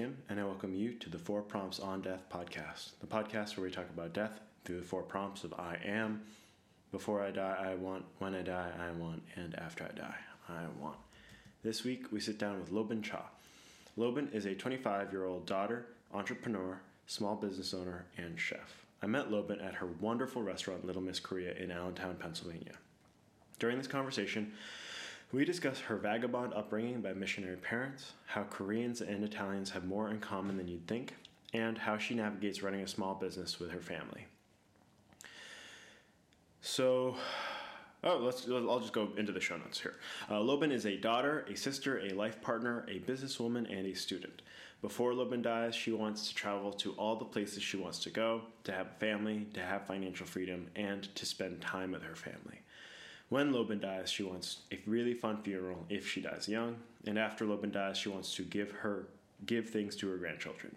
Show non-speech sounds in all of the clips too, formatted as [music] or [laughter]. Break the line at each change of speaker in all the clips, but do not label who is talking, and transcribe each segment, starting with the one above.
Kim, and I welcome you to the Four Prompts on Death podcast, the podcast where we talk about death through the four prompts of I am, before I die, I want, when I die, I want, and after I die, I want. This week, we sit down with Lobynn Cha. Lobynn is a 25 year old daughter, entrepreneur, small business owner, and chef. I met Lobynn at her wonderful restaurant, Little Miss Korea, in Allentown, Pennsylvania. During this conversation, we discuss her vagabond upbringing by missionary parents, how Koreans and Italians have more in common than you'd think, and how she navigates running a small business with her family. So, oh, let's. I'll just go into the show notes here. Uh, is a daughter, a sister, a life partner, a businesswoman, and a student. Before Lobynn dies, she wants to travel to all the places she wants to go, to have a family, to have financial freedom, and to spend time with her family. When Lobynn dies, she wants a really fun funeral if she dies young, and after Lobynn dies, she wants to give her give things to her grandchildren.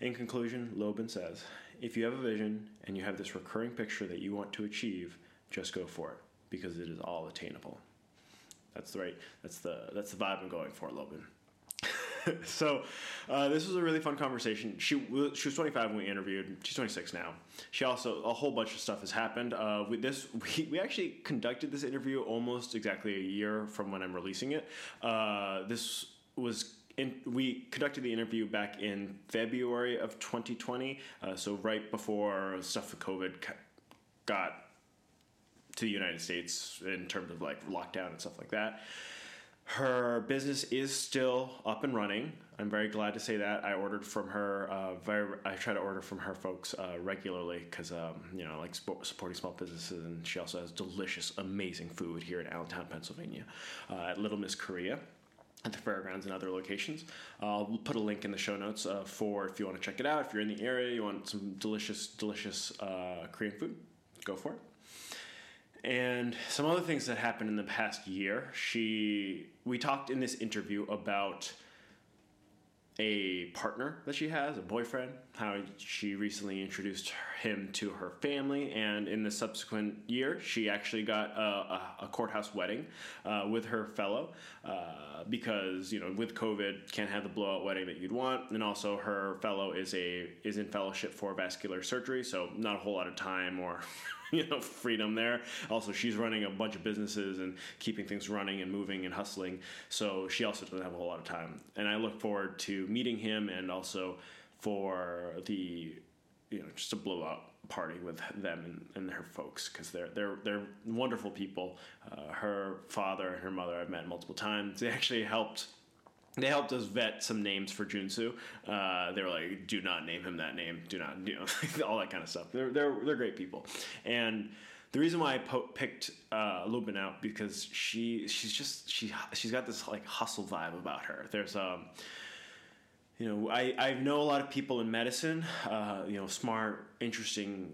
In conclusion, Lobynn says, if you have a vision and you have this recurring picture that you want to achieve, just go for it because it is all attainable. That's right. That's the that's the vibe I'm going for, Lobynn. [laughs] so uh, this was a really fun conversation. She she was 25 when we interviewed. She's 26 now. She also a whole bunch of stuff has happened. Uh, with this, [laughs] we, we actually conducted this interview almost exactly a year from when I'm releasing it. Uh, this was in, we conducted the interview back in February of 2020, uh, so right before stuff with COVID got to the United States in terms of like lockdown and stuff like that. Her business is still up and running. I'm very glad to say that. I ordered from her. Uh, very, I try to order from her folks uh, regularly because um, you know, like supporting small businesses, and she also has delicious, amazing food here in Allentown, Pennsylvania, uh, at Little Miss Korea at the fairgrounds and other locations. I'll put a link in the show notes uh, for if you want to check it out. If you're in the area, you want some delicious, delicious uh, Korean food, go for it. And some other things that happened in the past year. She, we talked in this interview about a partner that she has, a boyfriend, how she recently introduced him to her family, and in the subsequent year, she actually got a, a, a courthouse wedding uh, with her fellow uh, because you know with COVID can't have the blowout wedding that you'd want, and also her fellow is a is in fellowship for vascular surgery, so not a whole lot of time or [laughs] [laughs] you know freedom there. Also, she's running a bunch of businesses and keeping things running and moving and hustling, so she also doesn't have a whole lot of time. And I look forward to meeting him and also for the you know just a blowout party with them and, and her folks because they're they're they're wonderful people. Uh, her father and her mother I've met multiple times. They actually helped they helped us vet some names for Junsu. Uh, they were like, "Do not name him that name. Do not, you know, [laughs] all that kind of stuff." They're they're they're great people, and the reason why I po- picked uh, Lobynn out because she she's just she she's got this like hustle vibe about her. There's um. You know, I, I know a lot of people in medicine, uh, you know, smart, interesting,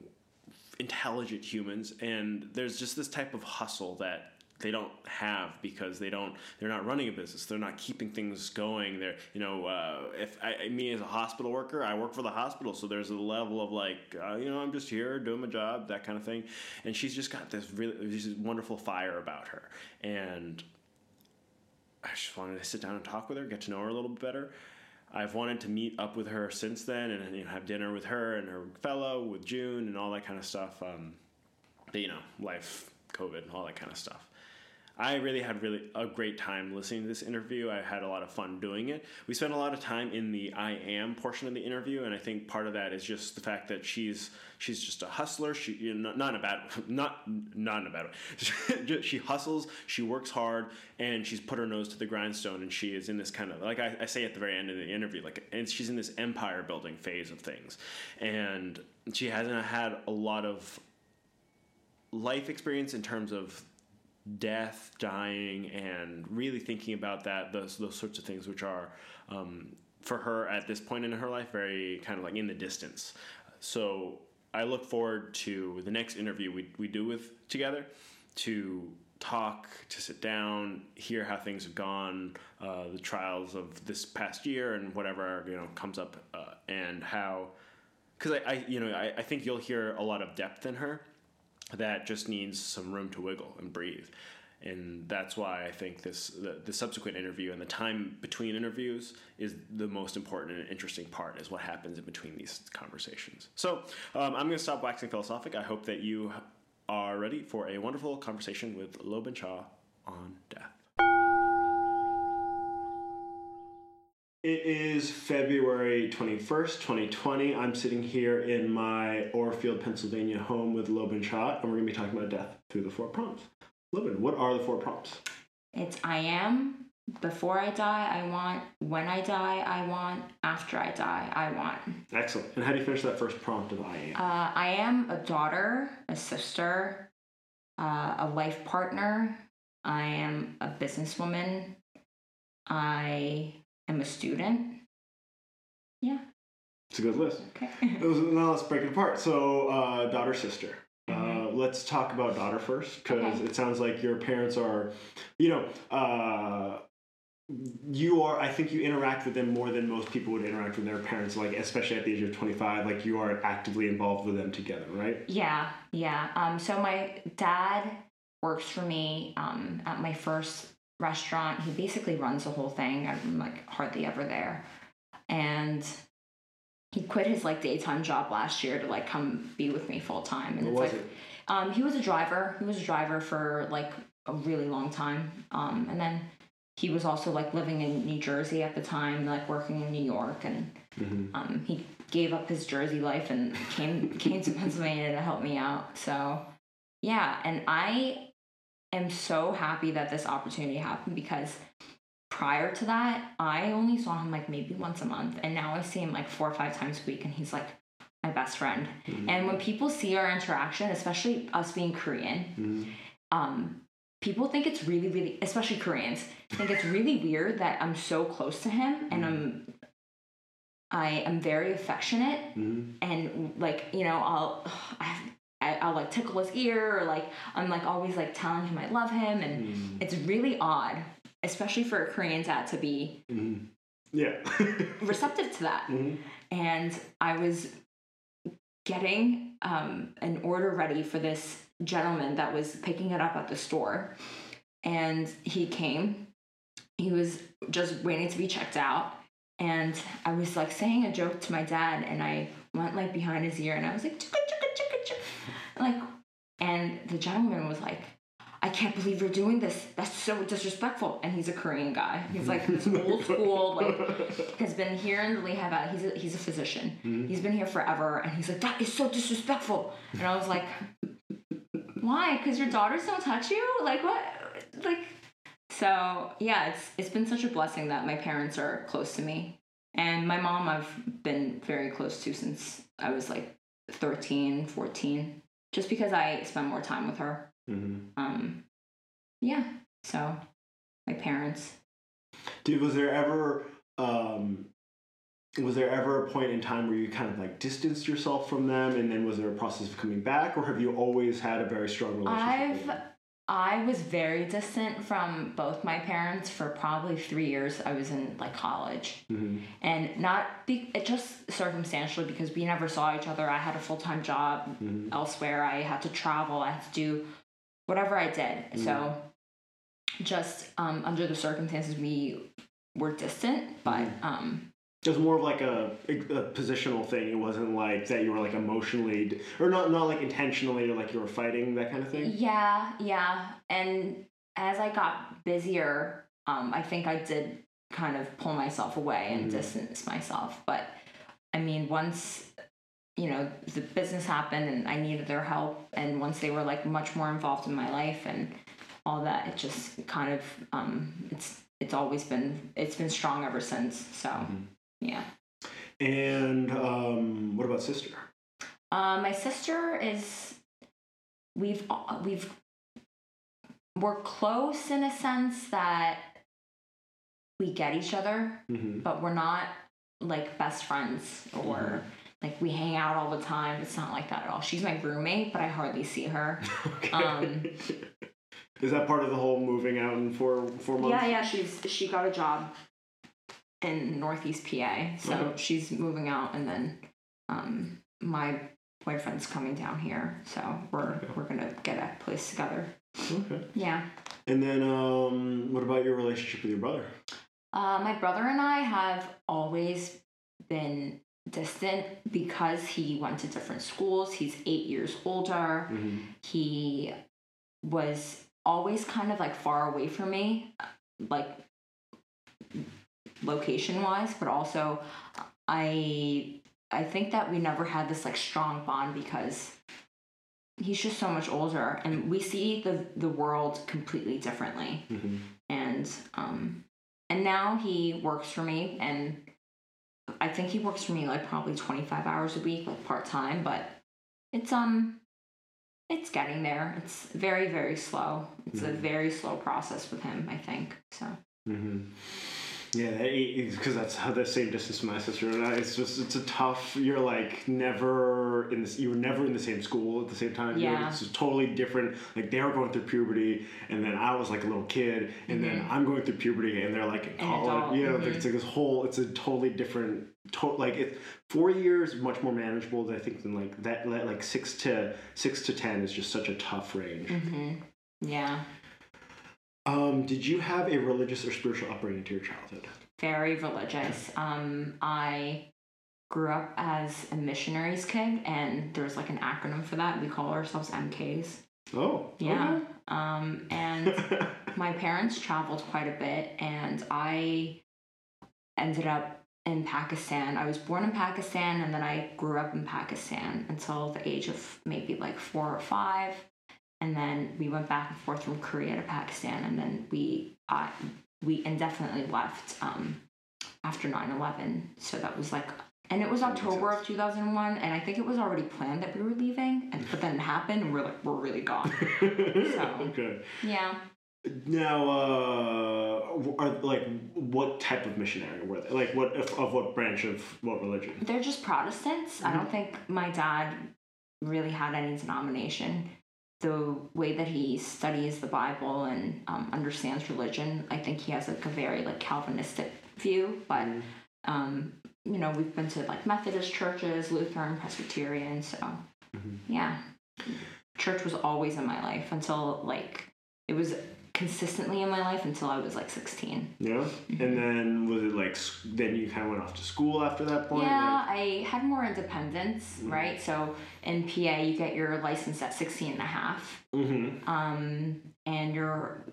intelligent humans, and there's just this type of hustle that they don't have because they don't they're not running a business they're not keeping things going they're you know uh, if I, me as a hospital worker i work for the hospital so there's a level of like uh, you know i'm just here doing my job that kind of thing and she's just got this really this wonderful fire about her and i just wanted to sit down and talk with her get to know her a little bit better I've wanted to meet up with her since then and you know, have dinner with her and her fellow with June and all that kind of stuff. Um, but, you know, life, COVID, and all that kind of stuff. I really had really a great time listening to this interview. I had a lot of fun doing it. We spent a lot of time in the I am portion of the interview, and I think part of that is just the fact that she's she's just a hustler. She you know, not bad not not in a bad way. [laughs] she hustles. She works hard, and she's put her nose to the grindstone. And she is in this kind of like I, I say at the very end of the interview, like and she's in this empire building phase of things, and she hasn't had a lot of life experience in terms of death, dying, and really thinking about that those those sorts of things, which are um, for her at this point in her life very kind of like in the distance. So I look forward to the next interview we we do with together to talk, to sit down, hear how things have gone, uh, the trials of this past year, and whatever you know comes up, uh, and how. Because I, I, you know, I, I think you'll hear a lot of depth in her that just needs some room to wiggle and breathe. and that's why I think this the, the subsequent interview and the time between interviews is the most important and interesting part is what happens in between these conversations. So um, I'm going to stop waxing philosophic. I hope that you are ready for a wonderful conversation with Lobynn Cha on death. It is February 21st, 2020. I'm sitting here in my Orefield, Pennsylvania home with Lobynn Cha, and we're going to be talking about death through the four prompts. Lobynn, what are the four prompts?
It's I am, before I die, I want, when I die, I want, after I die, I want.
Excellent. And how do you finish that first prompt of I am?
Uh, I am a daughter, a sister, uh, a life partner. I am a businesswoman. I am a student. Yeah.
It's a good list.
Okay. [laughs]
now let's break it apart. So, uh, daughter, sister. Uh,
Mhm.
let's talk about daughter first, because
Okay.
it sounds like your parents are, you know, uh, you are. I think you interact with them more than most people would interact with their parents. Like, especially at the age of twenty five, like you are actively involved with them together, right?
Yeah, yeah. Um, so my dad works for me um, at my first restaurant. He basically runs the whole thing. I'm like hardly ever there, and he quit his like daytime job last year to like come be with me full time. And it's
was
like
it?
um, he was a driver. He was a driver for like a really long time. Um, and then he was also like living in New Jersey at the time, like working in New York, and
Mhm.
um, he gave up his Jersey life and came came to [laughs] Pennsylvania to help me out. So yeah, and I am so happy that this opportunity happened because prior to that, I only saw him like maybe once a month, and now I see him like four or five times a week, and he's like my best friend.
Mhm.
And when people see our interaction, especially us being Korean,
Mhm.
um, people think it's really, really, especially Koreans, think it's really [laughs] weird that I'm so close to him and I'm, I am very affectionate
Mhm.
and like you know I'll, [sighs] I, I- I'll like tickle his ear or like I'm like always like telling him I love him and
Mhm.
it's really odd, especially for a Korean dad to be
Mhm. Yeah. [laughs]
receptive to that.
Mhm.
and I was getting um, an order ready for this gentleman that was picking it up at the store. And he came. He was just waiting to be checked out. And I was like saying a joke to my dad, and I went like behind his ear and I was like, chicka, chicka, chicka. Like, and the gentleman was like, I can't believe you're doing this. That's so disrespectful. And he's a Korean guy. He's like this [laughs] old school, like has been here in the Lehigh Valley. He's a, he's a physician.
Mhm.
He's been here forever, and he's like, that is so disrespectful. And I was like, why? Because your daughters don't touch you? Like what? Like, so yeah, it's it's been such a blessing that my parents are close to me, and my mom I've been very close to since I was like 13, 14, just because I spend more time with her.
Mhm.
Um, yeah. So my parents.
Dude, was there ever um, was there ever a point in time where you kind of like distanced yourself from them, and then was there a process of coming back, or have you always had a very strong relationship? with
I've? I was very distant from both my parents for probably three years. I was in like college,
Mhm.
and not be, it just circumstantially because we never saw each other. I had a full time job
Mhm.
elsewhere. I had to travel. I had to do whatever I did. So, just um, under the circumstances, we were distant, but um,
It was more of like a, a positional thing. It wasn't like that you were like emotionally, or not not like intentionally, or like you were fighting that kind of thing.
Yeah, yeah. And as I got busier, um, I think I did kind of pull myself away and
Mhm.
distance myself. But I mean, once you know the business happened and I needed their help, and once they were like much more involved in my life and all that, it just kind of um, it's it's always been it's been strong ever since. So
Mhm.
Yeah.
And um, what about sister?
Uh, my sister is we've we've we're close in a sense that we get each other,
Mm-hmm.
but we're not like best friends or like we hang out all the time. It's not like that at all. She's my roommate, but I hardly see her. [laughs]
Okay.
Um,
Is that part of the whole moving out in four four months?
Yeah, yeah. She's she got a job in Northeast PA, so
Okay.
she's moving out, and then um, my boyfriend's coming down here, so we're we're gonna get a place together.
Okay.
Yeah.
And then, um, what about your relationship with your brother?
Uh, my brother and I have always been distant because he went to different schools. He's eight years older.
Mm-hmm.
He was always kind of like far away from me, like location wise, but also I I think that we never had this like strong bond because he's just so much older and we see the the world completely differently
Mm-hmm.
and um and now he works for me and i think he works for me like probably 25 hours a week like part-time but it's um it's getting there it's very very slow it's a
Mhm.
very slow process with him i think so
Mm-hmm. Yeah, because that's how the same distance my sister and I. It's just it's a tough. You're like never in this. You were never in the same school at the same time.
Yeah.
it's just totally different. Like they were going through puberty, and then I was like a little kid, and then
Mhm.
I'm going through puberty, and they're like in college. You know,
mhm.
it's like this whole. It's a totally different. To, like it, four years much more manageable. Than I think than like that. Like six to six to ten is just such a tough range.
mm-hmm. yeah
Um, did you have a religious or spiritual upbringing to your childhood?
very religious um i grew up as a missionaries kid and there's like an acronym for that we call ourselves mks
Oh,
yeah [laughs] um and my parents traveled quite a bit and I ended up in Pakistan. I was born in Pakistan and then I grew up in Pakistan until the age of maybe like four or five. And then we went back and forth from Korea to Pakistan and then we uh, we indefinitely left um, after 9-11. So that was like and it was October of 2001 and I think it was already planned that we were leaving and but then it happened and we're like we're really gone.
So, [laughs] okay.
Yeah.
Now, uh, are like what type of missionary were they? Like what of, of what branch of what religion?
They're just Protestants. I don't think my dad really had any denomination. The way that he studies the Bible and um, understands religion, I think he has like a very like Calvinistic view. But
Mm.
um, you know, we've been to like Methodist churches, Lutheran, Presbyterian. So
Mhm.
yeah, church was always in my life until like it was consistently in my life until I was like sixteen.
Yeah,
Mhm.
and then was it like then you kind of went off to school after that point?
Yeah, I had more independence,
Mhm.
right? So in PA, you get your license at 16 and a half.
Mm-hmm.
Um, and you're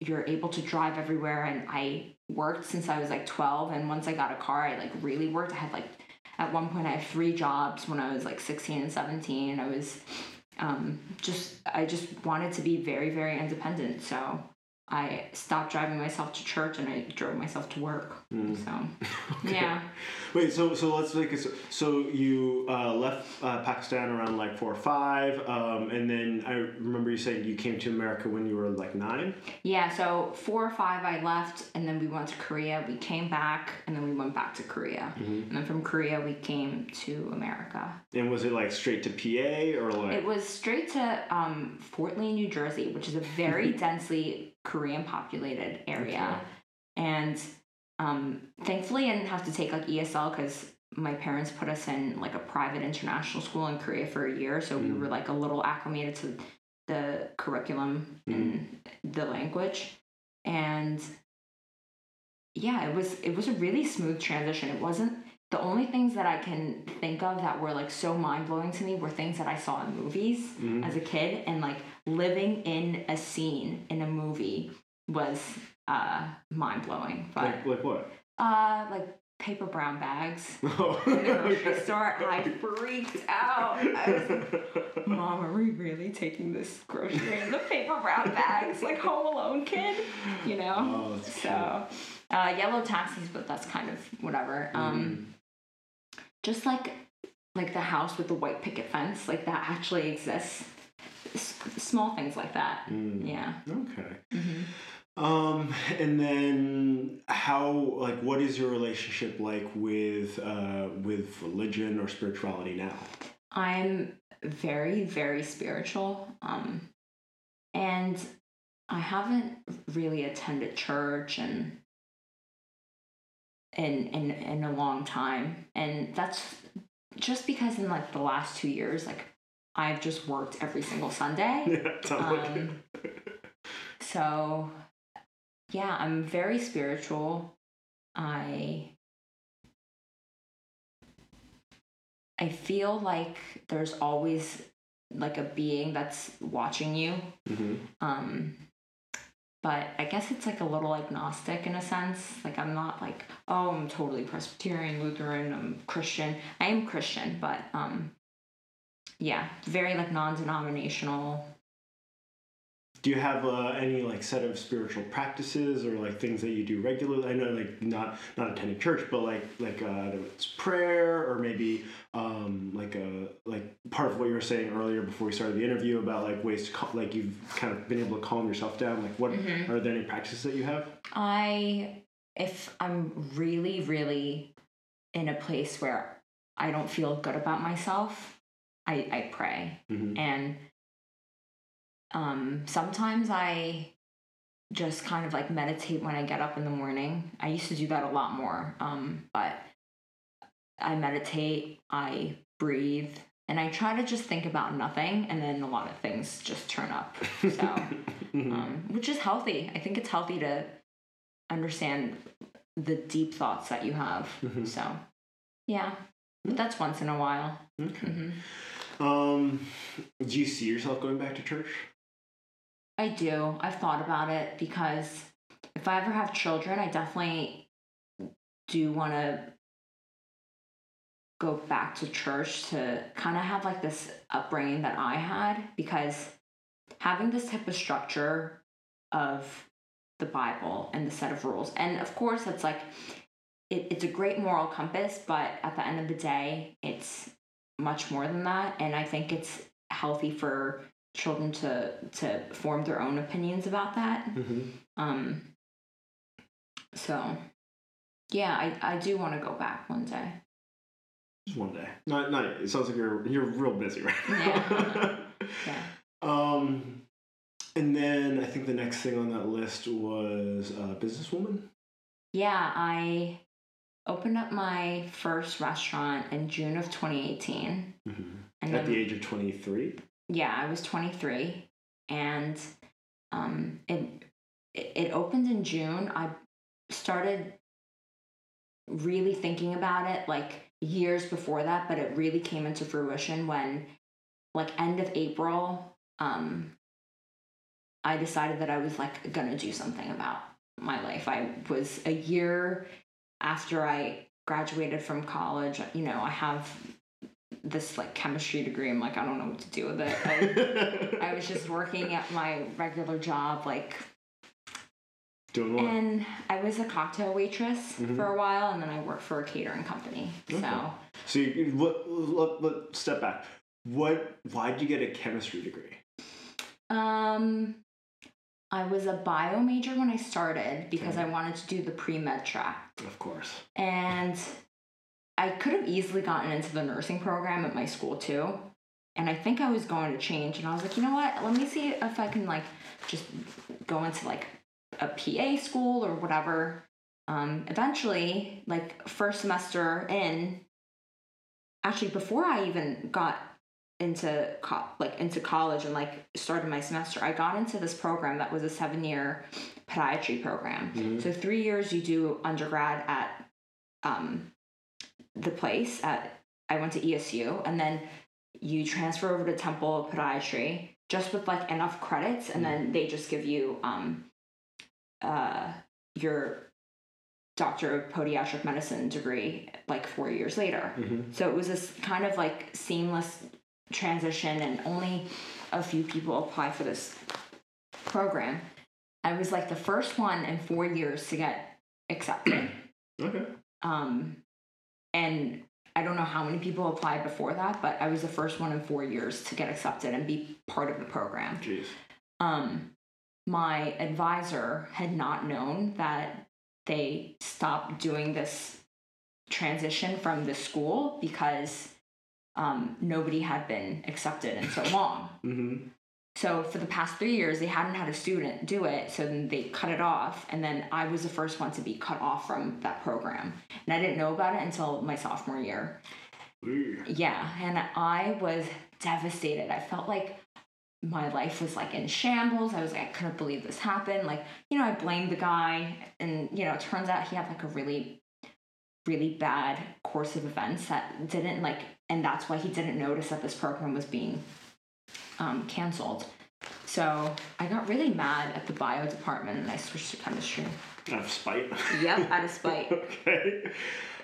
you're able to drive everywhere and I worked since I was like 12 and once I got a car, I like really worked. I had like at one point I had three jobs when I was like 16 and 17. I was um just I just wanted to be very very independent. So I stopped driving myself to church and I drove myself to work.
Mm.
So [laughs]
Okay.
yeah.
Wait, so so let's make it. So, so you uh, left uh, Pakistan around like four or five, um, and then I remember you saying you came to America when you were like nine.
Yeah, so four or five I left, and then we went to Korea. We came back, and then we went back to Korea.
Mhm.
And then from Korea, we came to America.
And was it like straight to PA or like?
It was straight to um, Fort Lee, New Jersey, which is a very [laughs] densely Korean populated area. And um, thankfully, I didn't have to take like ESL because my parents put us in like a private international school in Korea for a year. So we
Mm.
were like a little acclimated to the curriculum and the language. And yeah, it was it was a really smooth transition. It wasn't the only things that I can think of that were like so mind blowing to me were things that I saw in movies
Mhm.
as a kid and like living in a scene in a movie was uh mind blowing. But
Like like what?
uh like paper brown bags [laughs]
Oh,
in the grocery store, I freaked out. I was like, Mom, are we really taking this grocery in the paper brown bags? Like Home Alone kid? You know?
Oh,
so uh, yellow taxis, but that's kind of whatever. Um just like like the house with the white picket fence, like that actually exists. S- small things like that.
Mm.
Yeah.
Okay.
hmm
Um, and then how like what is your relationship like with uh with religion or spirituality now?
I'm very, very spiritual. Um, and I haven't really attended church and in in in a long time. And that's just because in like the last two years, like I've just worked every single Sunday. [laughs]
Yeah, like.
Um, [laughs] so, yeah, I'm very spiritual. I I feel like there's always like a being that's watching you.
Mm-hmm.
Um but I guess it's like a little agnostic in a sense. Like I'm not like, oh, I'm totally Presbyterian, Lutheran, I'm Christian. I am Christian, but um yeah, very like non-denominational.
Do you have uh, any like set of spiritual practices or like things that you do regularly? I know like not not attending church, but like like uh, it's prayer or maybe um, like a like part of what you were saying earlier before we started the interview about like ways to cal- like you've kind of been able to calm yourself down. Like what
Mhm.
are there any practices that you have?
I if I'm really really in a place where I don't feel good about myself, I I pray.
Mhm.
and um, sometimes I just kind of like meditate when I get up in the morning. I used to do that a lot more, um, but I meditate, I breathe, and I try to just think about nothing, and then a lot of things just turn up. [laughs] So,
Mhm.
um, which is healthy. I think it's healthy to understand the deep thoughts that you have.
Mhm.
So, yeah, but that's once in a while.
okay.
hmm
Um, do you see yourself going back to church?
I do. I've thought about it because if I ever have children, I definitely do want to go back to church to kind of have like this upbringing that I had because having this type of structure of the Bible and the set of rules, and of course, it's like it, it's a great moral compass, but at the end of the day, it's much more than that. And I think it's healthy for children to to form their own opinions about that.
Mm-hmm.
Um, so, yeah, I, I do want to go back one day.
Just one day. Not not. It sounds like you're you're real busy right now.
Yeah. [laughs] Yeah.
Um, and then I think the next thing on that list was uh, businesswoman.
Yeah, I opened up my first restaurant in June of 2018.
Mm-hmm.
And
At
then,
the age of twenty three.
yeah, I was 23 and um it it opened in June. I started really thinking about it like years before that, but it really came into fruition when like end of April um I decided that I was like to do something about my life. I was a year after I graduated from college, you know, I have this like chemistry degree. I'm like, I don't know what to do with it. I, [laughs] I was just working at my regular job, like,
doing what?
and I was a cocktail waitress
Mhm.
for a while, and then I worked for a catering company.
Okay.
So,
So you, what? Let, let, step back. What? Why did you get a chemistry degree?
um, I was a bio major when I started because
Okay.
I wanted to do the pre med track.
Of course.
And I could have easily gotten into the nursing program at my school too. And I think I was going to change. And I was like, you know what? Let me see if I can like just go into like a PA school or whatever. Um, eventually, like first semester in, actually before I even got into co- like into college and like started my semester, I got into this program that was a seven year podiatry program.
Mhm.
So three years you do undergrad at um, the place at I went to ESU, and then you transfer over to Temple Podiatry just with like enough credits, and then they just give you um, uh, your doctor of podiatric medicine degree like four years later.
Mhm.
So it was this kind of like seamless transition, and only a few people apply for this program. I was like the first one in four years to get accepted. [clears throat]
Okay.
Um, and I don't know how many people applied before that, but I was the first one in four years to get accepted and be part of the program.
Jeez.
Um, my advisor had not known that they stopped doing this transition from the school because um, nobody had been accepted in so [laughs] long.
Mm-hmm.
So for the past three years, they hadn't had a student do it. So then they cut it off, and then I was the first one to be cut off from that program, and I didn't know about it until my sophomore year. Yeah, and I was devastated. I felt like my life was like in shambles. I was like, I couldn't believe this happened. Like, you know, I blamed the guy, and you know, it turns out he had like a really, really bad course of events that didn't like, and that's why he didn't notice that this program was being um, canceled. So I got really mad at the bio department, and I switched to chemistry.
Out of spite.
Yep, out of spite. [laughs]
okay.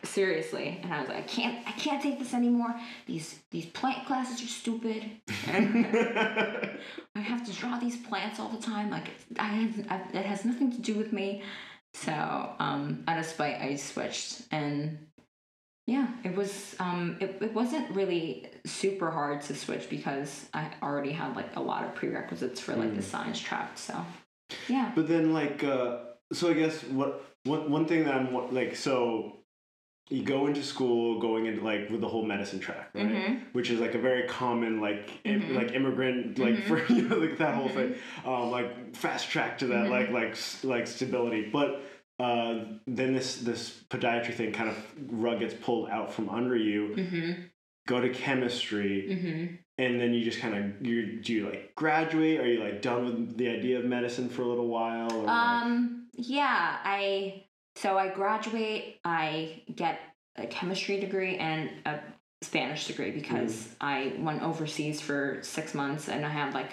Seriously, and I was like, I can't, I can't take this anymore. These these plant classes are stupid. [laughs] I have to draw these plants all the time. Like I, have, I it has nothing to do with me. So um, out of spite, I switched, and yeah, it was um, it, it wasn't really super hard to switch because I already had like a lot of prerequisites for like the science track. So yeah,
But then, like, uh, so I guess what one one thing that I'm like, so you go into school going into like with the whole medicine track, right?
Mhm.
Which is like a very common like im-
Mhm.
like immigrant like for [laughs] you know like that whole thing, um, like fast track to that
Mhm.
like like like stability, but. Uh, then this this podiatry thing kind of rug gets pulled out from under you.
mm-hmm,
Go to chemistry,
mm-hmm.
and then you just kind of you do you like graduate? Are you like done with the idea of medicine for a little while? Or like-
Um, yeah, I so I graduate, I get a chemistry degree and a Spanish degree because I went overseas for six months and I had like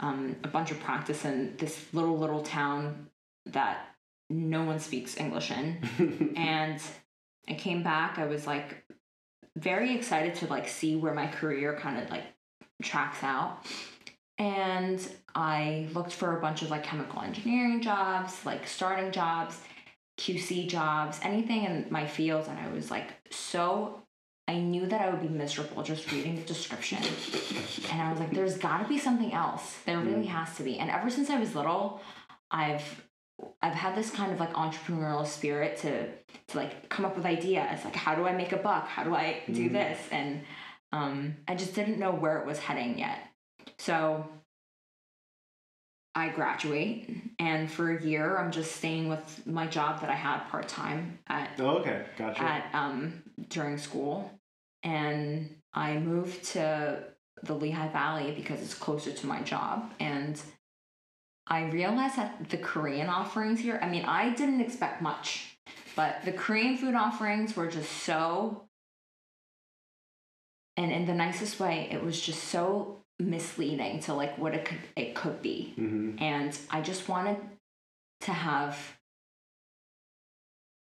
um, a bunch of practice in this little little town that no one speaks English in. [laughs] and I came back, I was like very excited to like see where my career kind of like tracks out. And I looked for a bunch of like chemical engineering jobs, like starting jobs, QC jobs, anything in my field. And I was like so I knew that I would be miserable just reading the description. And I was like, there's gotta be something else. There really has to be. And ever since I was little, I've I've had this kind of like entrepreneurial spirit to to like come up with ideas. Like how do I make a buck? How do I do
Mhm.
this? And um I just didn't know where it was heading yet. So I graduate and for a year I'm just staying with my job that I had part time at
oh, okay, gotcha.
at um during school. And I moved to the Lehigh Valley because it's closer to my job and I realized that the Korean offerings here, I mean, I didn't expect much, but the Korean food offerings were just so and in the nicest way, it was just so misleading to like what it could it could be
hmm
and I just wanted to have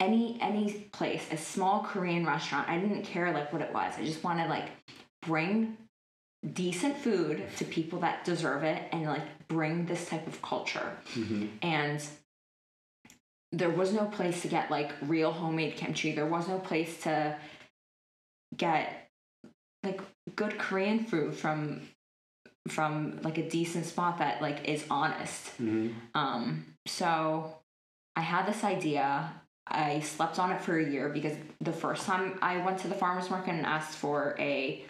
any any place, a small Korean restaurant. I didn't care like what it was. I just wanted like bring decent food to people that deserve it and like bring this type of culture.
hmm
And there was no place to get like real homemade kimchi. There was no place to get like good Korean food from from like a decent spot that like is honest.
hmm
Um, so I had this idea. I slept on it for a year because the first time I went to the farmers market and asked for a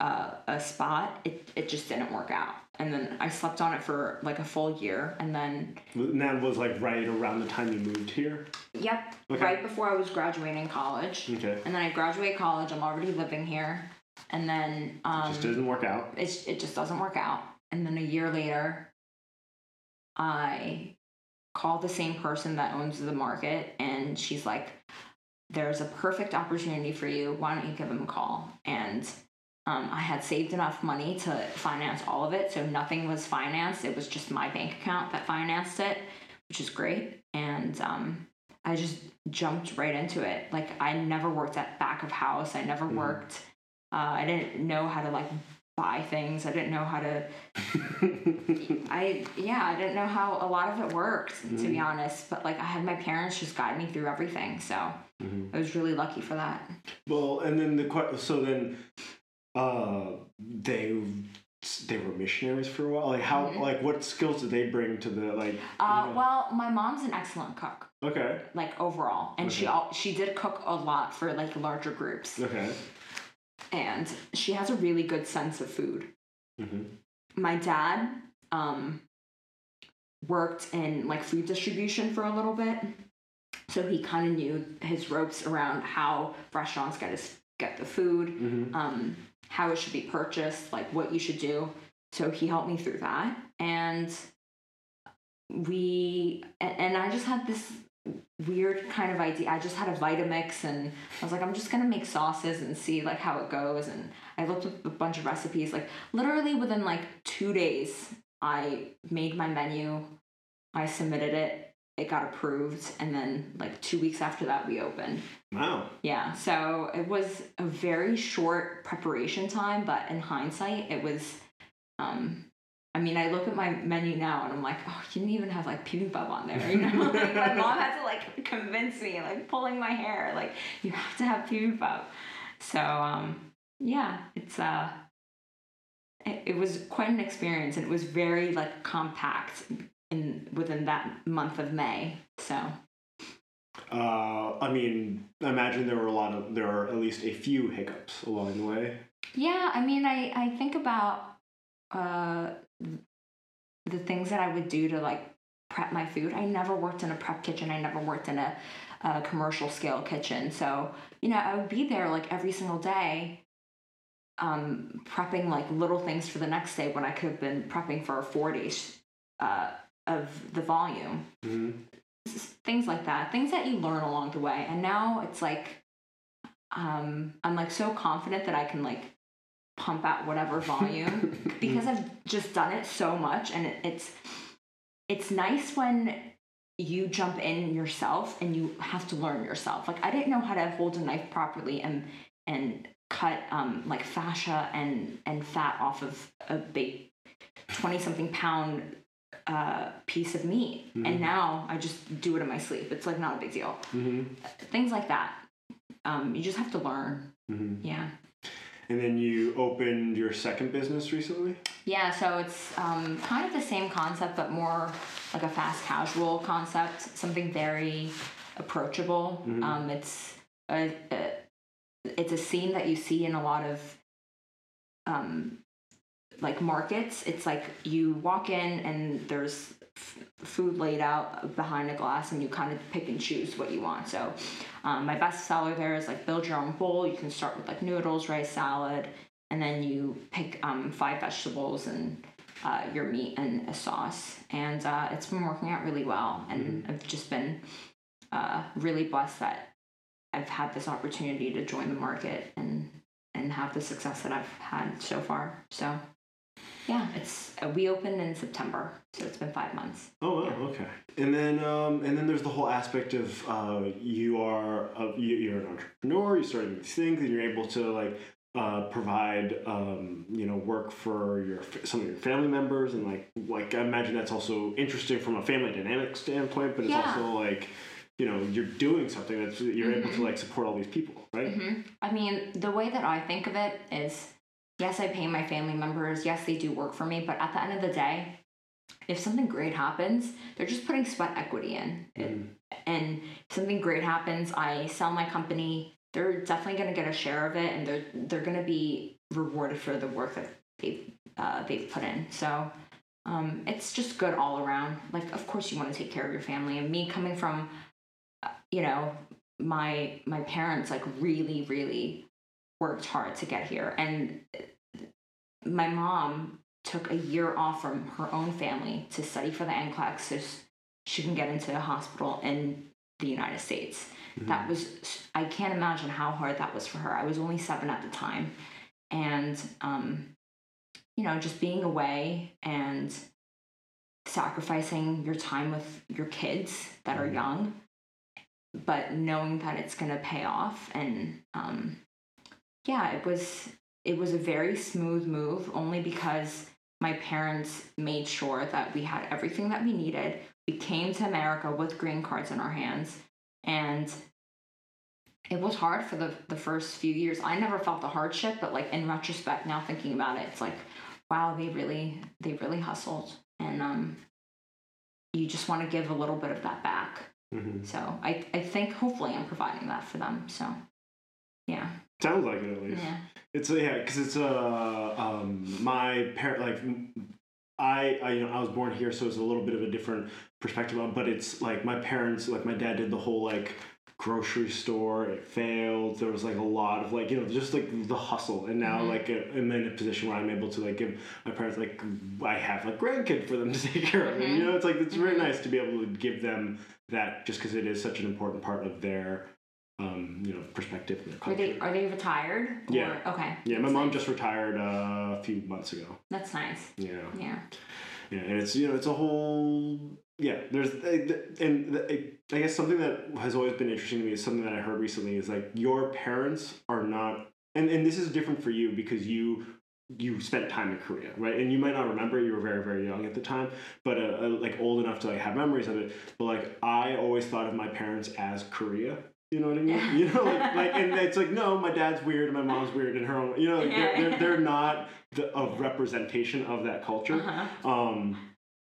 uh, a spot, it, it just didn't work out. And then I slept on it for like a full year. And then,
And that was like right around the time you moved here.
yep,
Okay.
right before I was graduating college.
Okay.
And then I graduate college. I'm already living here. And then um,
Just didn't work out.
it's, it just doesn't work out. And then a year later, I call the same person that owns the market, and she's like, There's a perfect opportunity for you. Why don't you give him a call? And um, I had saved enough money to finance all of it, so nothing was financed. It was just my bank account that financed it, which is great. And um, I just jumped right into it. Like I never worked at back of house. I never
Mhm.
worked. Uh, I didn't know how to like buy things. I didn't know how to. [laughs] I yeah, I didn't know how a lot of it worked to be
Mhm.
honest. But like I had my parents just guide me through everything, so
Mhm.
I was really lucky for that.
Well, and then the so then, uh, they they were missionaries for a while. Like how
Mhm.
like what skills did they bring to the like?
Uh,
you know-
well, my mom's an excellent cook,
Okay.
like overall, and she all, she did cook a lot for like larger groups,
Okay.
And she has a really good sense of food.
hmm
my dad um worked in like food distribution for a little bit so he kind of knew his ropes around how restaurants get his get the food,
Mhm.
um, how it should be purchased, like what you should do. So he helped me through that, and we and I just had this weird kind of idea. I just had a Vitamix, and I was like, I'm just gonna make sauces and see like how it goes. And I looked up a bunch of recipes. Like literally within like two days, I made my menu. I submitted it. It got approved, and then like two weeks after that, we opened.
Wow.
Yeah, so it was a very short preparation time, but in hindsight, it was. Um, I mean, I look at my menu now and I'm like, oh, you didn't even have like bibimbap on there. You know, [laughs] like my mom had to like convince me, like pulling my hair, like you have to have bibimbap. So um, yeah, it's uh, it, it was quite an experience, and it was very like compact in within that month of May. So
Uh, I mean, I imagine there were a lot of there are at least a few hiccups along the way.
Yeah, I mean, I I think about uh the things that I would do to like prep my food. I never worked in a prep kitchen. I never worked in a, a commercial scale kitchen. So you know, I would be there like every single day, um, prepping like little things for the next day when I could have been prepping for four days uh, of the volume
Mm-hmm.
things like that things that you learn along the way and now it's like um i'm like so confident that i can like pump out whatever volume [laughs] because i've just done it so much and it, it's it's nice when you jump in yourself and you have to learn yourself. Like i didn't know how to hold a knife properly and and cut um like fascia and and fat off of a big 20 something pound uh, piece of meat.
Mhm.
and now i just do it in my sleep. It's like not a big deal.
Mm-hmm.
things like that. Um, you just have to learn.
Mm-hmm.
yeah
And then you opened your second business recently.
yeah so it's um, kind of the same concept but more like a fast casual concept something very approachable
Mhm.
um, it's a, a it's a scene that you see in a lot of um, like markets it's like you walk in and there's food laid out behind a glass and you kind of pick and choose what you want. So um, my best seller there is like build your own bowl. You can start with like noodles rice salad and then you pick um, five vegetables and uh, your meat and a sauce. And uh, it's been working out really well and i've just been uh, really blessed that i've had this opportunity to join the market and and have the success that i've had so far. So yeah it's uh, we opened in september so it's been five months
Oh, wow, okay. And then, um, and then there's the whole aspect of uh, you are you, you're an entrepreneur. You started these things, and you're able to like uh, provide um, you know work for your some of your family members, and like like I imagine that's also interesting from a family dynamic standpoint. But it's
Yeah.
also like you know you're doing something that's you're able
Mhm.
to like support all these people, right?
hmm I mean, the way that I think of it is yes, I pay my family members. Yes, they do work for me. But at the end of the day, if something great happens, they're just putting sweat equity in.
Mhm.
And if something great happens, I sell my company. They're definitely going to get a share of it, and they're they're going to be rewarded for the work that they've uh, they've put in. So um, it's just good all around. Like, of course, you want to take care of your family. And me coming from, uh, you know, my my parents like really really worked hard to get here, and my mom took a year off from her own family to study for the NCLEX so she can get into a hospital in the United States. That was, I can't imagine how hard that was for her. I was only seven at the time. And, um, you know, just being away and sacrificing your time with your kids that are
Mhm.
young, but knowing that it's going to pay off. And, um, yeah, it was, it was a very smooth move only because my parents made sure that we had everything that we needed. We came to America with green cards in our hands and it was hard for the, the first few years. I never felt the hardship, but like in retrospect, now thinking about it, it's like, wow, they really they really hustled. And um you just want to give a little bit of that back.
Mhm.
So I, I think hopefully I'm providing that for them. So yeah.
Sounds like it at least.
Yeah.
It's uh, yeah, because it's uh um my parent like I, I, you know I was born here, so it's a little bit of a different perspective on. But it's like my parents, like my dad did the whole like grocery store it failed there was like a lot of like you know just like the hustle and now
Mhm.
like uh, i'm in a position where i'm able to like give my parents like i have a grandkid for them to [laughs] take care of and,
Mhm.
you know it's like it's very
Mhm.
nice to be able to give them that just because it is such an important part of their um you know perspective and their
Are they are they retired? Or,
Yeah.
Okay.
yeah my
That's
mom
nice.
just retired uh, a few months ago
That's nice.
yeah
Yeah.
yeah, and it's you know it's a whole yeah. There's and I guess something that has always been interesting to me is something that I heard recently is like your parents are not and and this is different for you because you you spent time in Korea, right? And you might not remember you were very very young at the time, but uh, uh, like old enough to like have memories of it. But like I always thought of my parents as Korea. You know what I mean?
Yeah.
You know, like, like, and it's like, no, my dad's weird and my mom's weird and her own. You know, like, they're, they're, they're not the, a representation of that culture.
Uh-huh.
Um,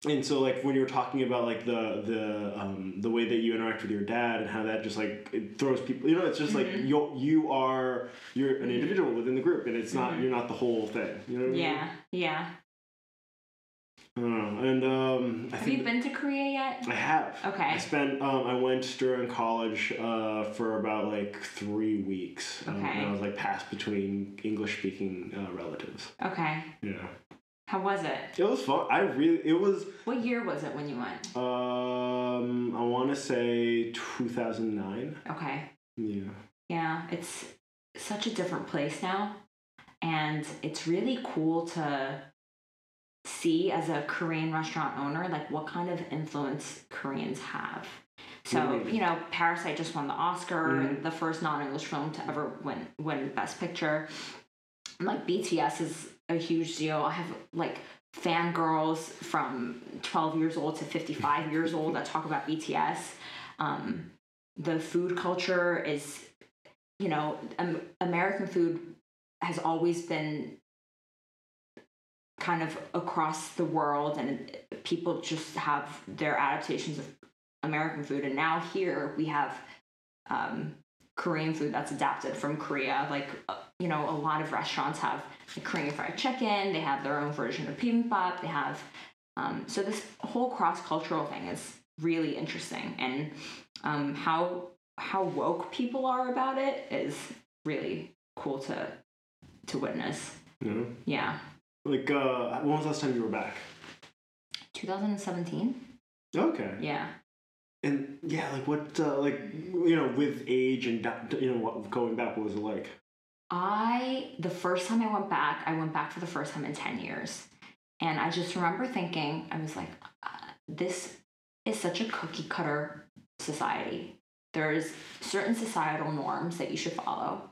and so like when you were talking about like the the um, the way that you interact with your dad and how that just like it throws people you know it's just like
Mhm.
you you are you're an
Mhm.
individual within the group and it's not
Mhm.
you're not the whole thing you know what I mean?
Yeah, yeah. Yeah.
I don't know. and um I
Have you been to Korea yet?
I have
Okay.
I spent um I went during college uh for about like three weeks um,
Okay.
and I was like passed between English speaking uh, relatives
Okay.
yeah
How was it?
it was fun I really it was
What year was it when you went?
Um, I want to say 2009.
Okay.
Yeah.
Yeah, it's such a different place now. And it's really cool to see as a Korean restaurant owner, like what kind of influence Koreans have. So,
Mhm.
you know, Parasite just won the Oscar,
Mhm.
the first non English film to ever win, win Best Picture. Like, BTS is a huge deal. I have like fangirls from 12 years old to 55 years old that talk about BTS. Um, the food culture is, you know, um, American food has always been kind of across the world, and people just have their adaptations of American food. And now here we have um, Korean food that's adapted from Korea. Like, uh, you know, a lot of restaurants have the Korean fried chicken, they have their own version of bibimbap, they have. Um, so this whole cross cultural thing is really interesting, and um, how how woke people are about it is really cool to to witness.
You know?
Yeah,
Like, uh, when was the last time you were back?
2017.
Okay.
Yeah.
And yeah, like what, uh, like, you know, with age and, you know, what, going back, what was it like?
I the first time I went back, I went back for the first time in 10 years. And I just remember thinking, I was like, uh, this is such a cookie cutter society. There's certain societal norms that you should follow.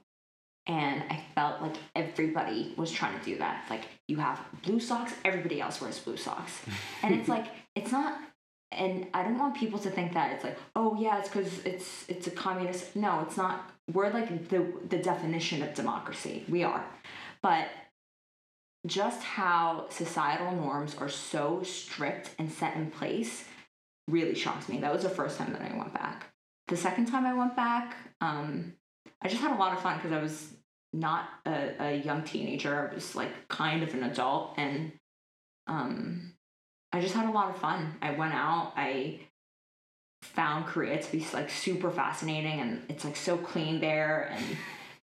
And I felt like everybody was trying to do that. Like you have blue socks, everybody else wears blue socks. [laughs] And it's like, it's not and I don't want people to think that it's like, oh yeah, it's because it's it's a communist. No, it's not. We're like the the definition of democracy. We are, but just how societal norms are so strict and set in place really shocks me. That was the first time that I went back. The second time I went back, um, I just had a lot of fun because I was not a, a young teenager. I was like kind of an adult and um I just had a lot of fun. I went out. I found Korea to be like super fascinating, and it's like so clean there, and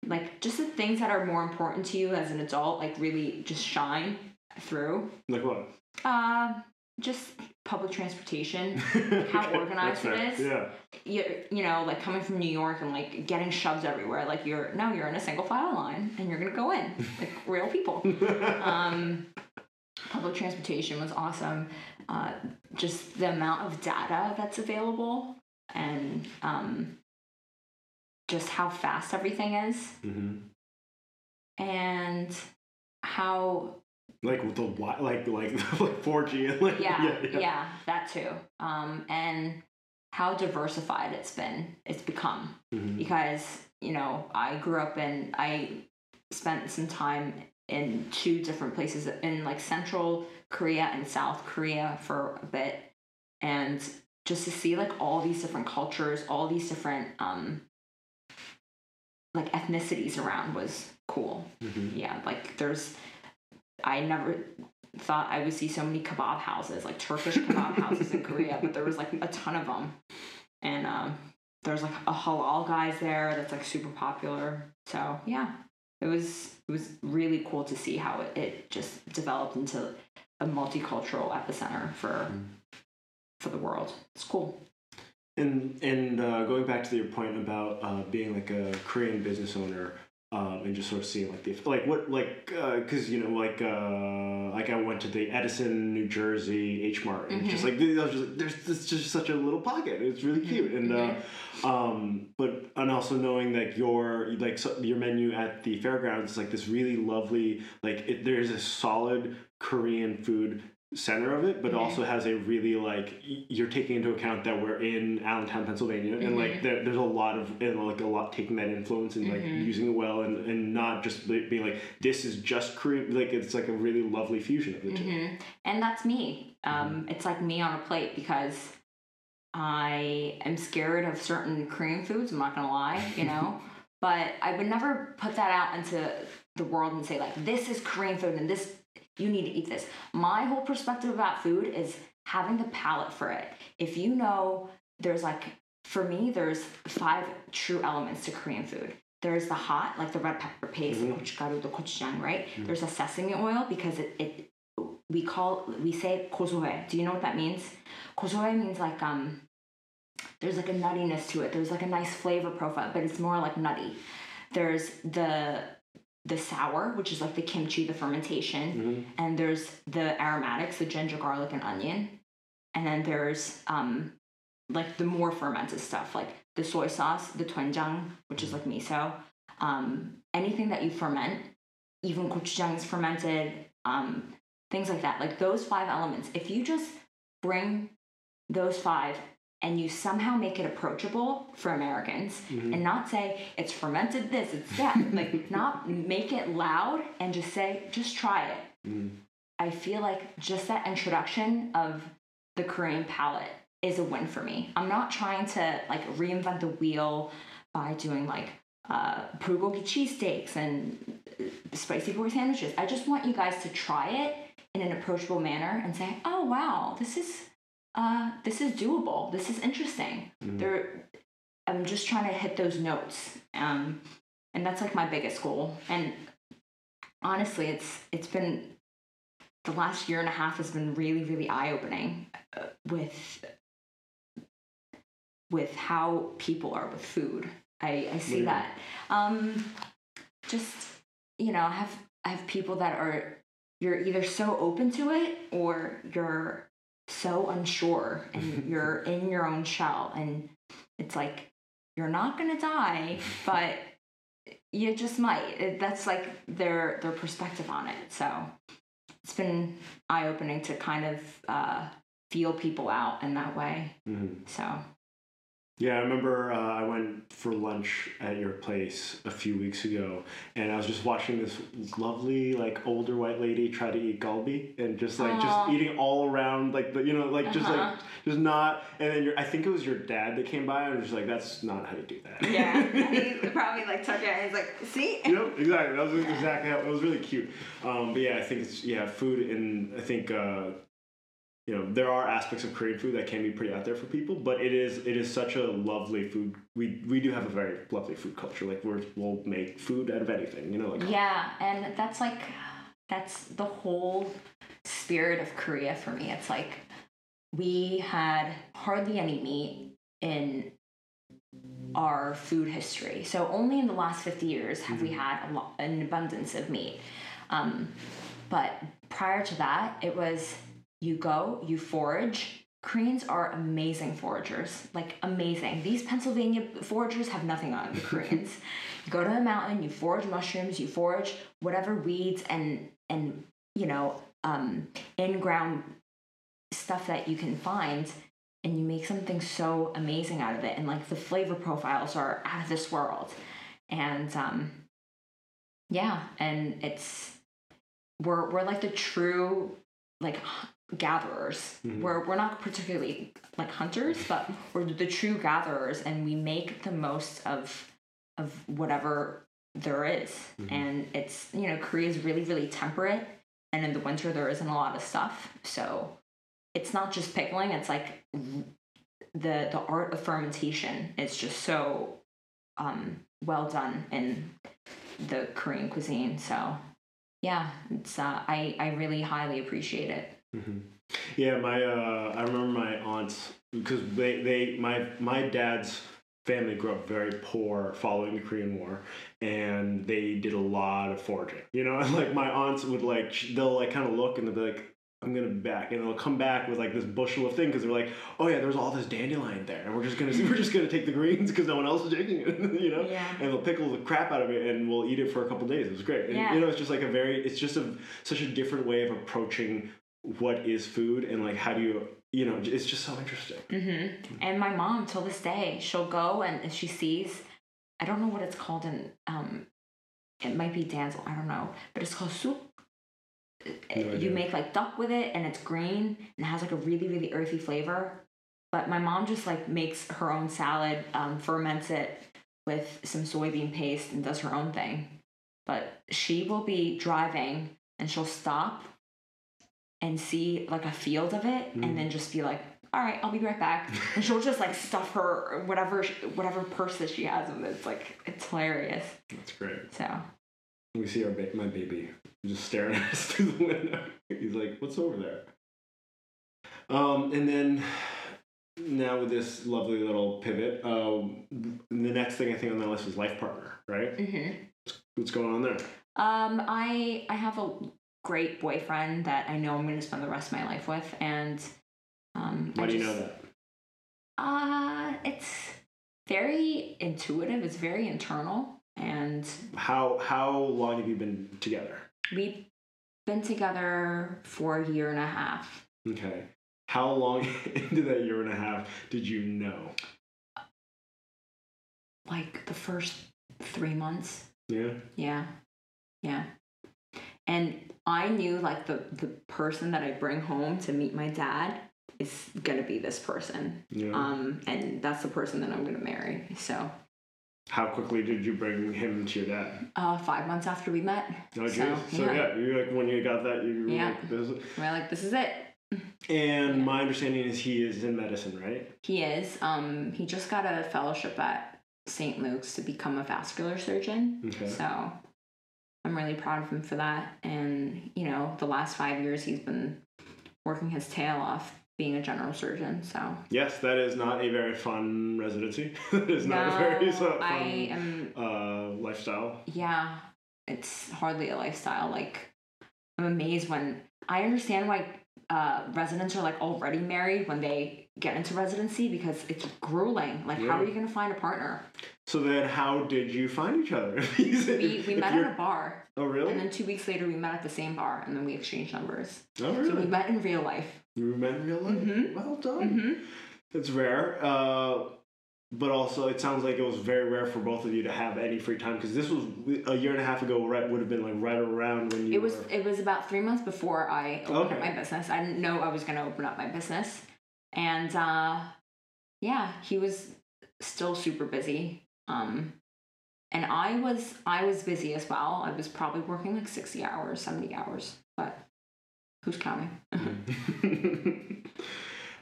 like just the things that are more important to you as an adult, like really just shine through.
Like what?
Uh, just public transportation. [laughs] How organized it is.
Yeah.
You you know like coming from New York and like getting shoved everywhere. Like you're no, you're in a single file line, and you're gonna go in like [laughs] real people [laughs] um, public transportation was awesome. Uh, just the amount of data that's available and um, just how fast everything is
hmm
and how
Like with the like like [laughs] like 4G and like
yeah yeah, that too. Um, and how diversified it's been it's become.
Mhm.
because you know I grew up in I spent some time in two different places in like Central Korea and South Korea for a bit. And just to see like all these different cultures all these different um like ethnicities around was cool.
Mhm.
yeah like there's I never thought I would see so many kebab houses like Turkish kebab [laughs] houses in Korea but there was like a ton of them and um there's like a halal guys there that's like super popular. So yeah, it was it was really cool to see how it, it just developed into a multicultural epicenter for for the world. It's cool.
And and uh, going back to your point about uh, being like a Korean business owner, um, and just sort of seeing like the like what like because you know like uh, like I went to the Edison, New Jersey H Mart, and just like I was just there's this just such a little pocket. It's really cute, and uh, um, but and also knowing that your like so, your menu at the fairgrounds is like this really lovely like it, there's a solid Korean food center of it, but
Mhm.
also has a really like you're taking into account that we're in Allentown, Pennsylvania, and like
Mhm.
there, there's a lot of and like a lot taking that influence and like
Mhm.
using it well, and, and not just being like this is just Korean. Like it's like a really lovely fusion of the 2
hmm And that's me. Um,
Mm-hmm.
It's like me on a plate because I am scared of certain Korean foods. I'm not gonna lie, you know. [laughs] but I would never put that out into the world and say like, this is Korean food and this you need to eat this. My whole perspective about food is having the palate for it. If you know, there's like for me, there's five true elements to Korean food. There's the hot, like the red pepper paste,
Mhm.
gochugaru, the gochujang, right?
Mhm.
There's a sesame oil because it, it we call we say kosoe. Do you know what that means? Kosoe means like um there's like a nuttiness to it. There's like a nice flavor profile, but it's more like nutty. There's the the sour, which is like the kimchi, the fermentation,
Mm-hmm.
and there's the aromatics, the ginger, garlic, and onion. And then there's um like the more fermented stuff, like the soy sauce, the doenjang, which is like miso. Um, anything that you ferment, even gochujang is fermented, um, things like that. Like those five elements, if you just bring those five and you somehow make it approachable for Americans
Mm-hmm.
and not say it's fermented this, it's that, [laughs] like not make it loud and just say, just try it.
Mm-hmm.
I feel like just that introduction of the Korean palate is a win for me. I'm not trying to like reinvent the wheel by doing like uh, bulgogi cheesesteaks and uh, spicy pork sandwiches. I just want you guys to try it in an approachable manner and say, "Oh wow, this is uh, this is doable. This is interesting."
Mhm.
There, I'm just trying to hit those notes, um, and that's like my biggest goal. And honestly, it's it's been the last year and a half has been really really eye opening uh, with with how people are with food. I, I see
Really?
that. Um, just you know, I have I have people that are you're either so open to it or you're so unsure and [laughs] you're in your own shell and it's like you're not gonna die, but you just might. It- That's like their their perspective on it. So it's been eye opening to kind of uh, feel people out in that way.
Mm-hmm.
So
Yeah, I remember uh, I went for lunch at your place a few weeks ago, and I was just watching this lovely, like older white lady try to eat galbi, and just like just eating all around, like the you know, like just like
Uh-huh.
just not. And then your, I think it was your dad that came by, and I was just like, that's not how you do that.
Yeah, [laughs] he probably like took it and he's like, see.
Yep, exactly. That was exactly how it was really cute. Um, but yeah, I think it's yeah, food and I think uh, you know there are aspects of Korean food that can be pretty out there for people, but it is it is such a lovely food. We we do have a very lovely food culture. Like we're, we'll make food out of anything. You know, like
Yeah, and that's like that's the whole spirit of Korea for me. It's like we had hardly any meat in our food history. So only in the last 50 years have we had a lot, an abundance of meat. Um, but prior to that, it was you go, you forage. Koreans are amazing foragers, like amazing. These Pennsylvania foragers have nothing on the Koreans. [laughs] you go to the mountain, you forage mushrooms, you forage whatever weeds and and you know um, in ground stuff that you can find, and you make something so amazing out of it. And like the flavor profiles are out of this world, and um, yeah, and it's we're we're like the true like gatherers.
Mhm.
We're we're not particularly like hunters, but we're the true gatherers, and we make the most of of whatever there is.
Mhm.
And it's you know Korea is really really temperate, and in the winter there isn't a lot of stuff, so it's not just pickling. It's like the the art of fermentation is just so um, well done in the Korean cuisine. So yeah, it's uh, I I really highly appreciate it.
Mm-hmm. Yeah, my uh, I remember my aunts because they they my my dad's family grew up very poor following the Korean War, and they did a lot of foraging. You know, [laughs] like my aunts would like they'll like kind of look and they'll be like. I'm gonna be back, and they'll come back with like this bushel of thing because they're like, oh yeah, there's all this dandelion there, and we're just gonna [laughs] we're just gonna take the greens because no one else is taking it, [laughs] you know.
Yeah.
And they'll pickle the crap out of it, and we'll eat it for a couple days. It was great. And,
Yeah.
You know, it's just like a very, it's just a such a different way of approaching what is food and like how do you, you know, it's just so interesting.
hmm And my mom, till this day, she'll go and she sees, I don't know what it's called in, um, it might be dancel, I don't know, but it's called soup.
No
you make like tteok with it and it's green and it has like a really, really earthy flavor. But my mom just like makes her own salad, um, ferments it with some soybean paste and does her own thing. But she will be driving and she'll stop and see like a field of it
Mm.
and then just be like, all right, I'll be right back. and she'll just like stuff her whatever whatever purse that she has in it. It's like it's hilarious.
That's great.
So
We see our ba- my baby just staring at us [laughs] through the window. He's like, "What's over there?" Um, and then now with this lovely little pivot, um, the next thing I think on the list is life partner, right?
mm-hmm.
What's going on there?
Um, I I have a great boyfriend that I know I'm going to spend the rest of my life with, and um,
Why
I
do you know that?
Uh, it's very intuitive. It's very internal, and
How how long have you been together?
we've been together for a year and a half.
Okay. How long [laughs] into that year and a half did you know?
Like the first three months.
Yeah.
Yeah, yeah. And I knew like the the person that I bring home to meet my dad is gonna be this person.
Yeah.
Um, and that's the person that I'm gonna marry. So,
How quickly did you bring him to your dad?
uh, five months after we met,
Oh,
So,
geez. So,
yeah.
yeah, you like when you got that, you were
Yeah.
like, this is-
we're like, this is it.
And
Yeah.
my understanding is he is in medicine, right?
He is. Um, he just got a fellowship at St. Luke's to become a vascular surgeon.
Okay.
So, I'm really proud of him for that. And you know, the last five years he's been working his tail off being a general surgeon. So.
Yes, that is not a very fun residency. [laughs] it is not a very so fun
I am
uh, lifestyle.
yeah, it's hardly a lifestyle. Like, I'm amazed when I understand why uh, residents are like already married when they get into residency because it's grueling. Like,
Yeah.
how are you going to find a partner?
So then, how did you find each other? [laughs]
We, we met at a bar,
Oh, really?
and then two weeks later, we met at the same bar, and then we exchanged numbers.
oh, really?
So we met in real life.
You met in real life?
Mhm.
Well done.
hmm
It's rare, uh, but also it sounds like it was very rare for both of you to have any free time because this was a year and a half ago. Right, would have been like right around when you.
It was
Were,
it was about three months before I opened
Okay.
up my business. I didn't know I was going to open up my business, and uh, yeah, he was still super busy. Um, and I was I was busy as well. I was probably working like sixty hours, seventy hours, but who's counting? [laughs]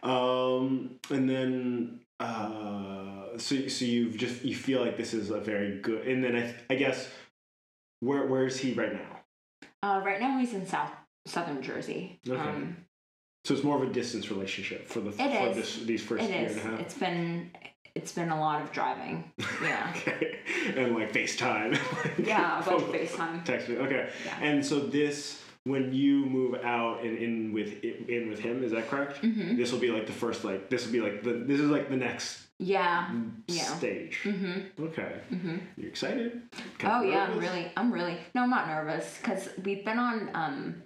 um, and then uh, so so you've just you feel like this is a very good, and then I I guess where where is he right now?
Uh, right now he's in South Southern Jersey.
Okay.
Um,
So it's more of a distance relationship for the
It
for
is.
this these first
it
year
is.
and a half.
It's been it's been a lot of driving. [laughs] Yeah.
okay. And like FaceTime. [laughs]
Yeah, a bunch of FaceTime.
Text me. Okay.
Yeah.
And so this, when you move out and in with in with him, is that correct?
Mm-hmm.
This will be like the first like this will be like the this is like the next
Yeah. Yeah.
stage.
hmm
Okay.
hmm
You excited?
Oh
Kinda
yeah, I'm really, I'm really. No, I'm not nervous because we've been on um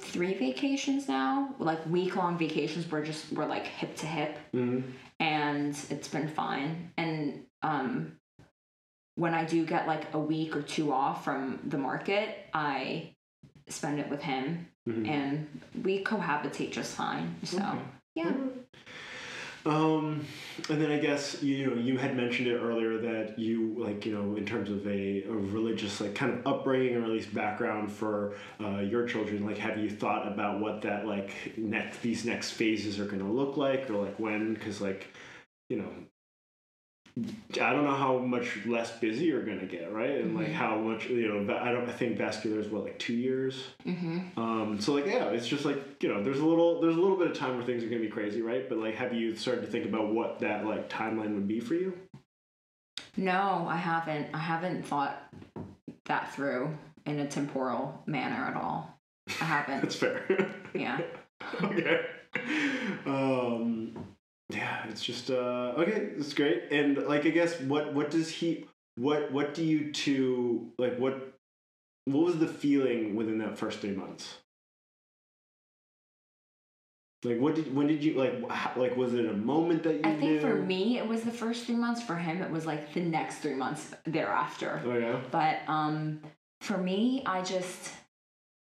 three vacations now, like week long vacations. We're just we're like hip to hip,
Mhm.
and it's been fine. And um, when I do get like a week or two off from the market, I spend it with him,
Mhm.
and we cohabitate just fine. So
Okay.
yeah.
Um, and then I guess you know you had mentioned it earlier that you like you know in terms of a, a religious like kind of upbringing or at least background for uh, your children like have you thought about what that like next these next phases are going to look like or like when? Because like you know I don't know how much less busy you're gonna get, right? And like
Mhm.
how much you know. I don't. I think vascular is what like two years.
Mm-hmm.
Um, so like yeah, it's just like you know, there's a little there's a little bit of time where things are gonna be crazy, right? But like, have you started to think about what that like timeline would be for you?
No, I haven't. I haven't thought that through in a temporal manner at all. I haven't. [laughs]
That's fair.
yeah. [laughs]
okay. Um, yeah, it's just uh, okay. It's great. And like, I guess what what does he what what do you two like what what was the feeling within that first three months? Like what did when did you like how, like was it a moment that you
I think
knew?
for me, it was the first three months. For him, it was like the next three months thereafter.
Oh yeah.
But um, for me, I just,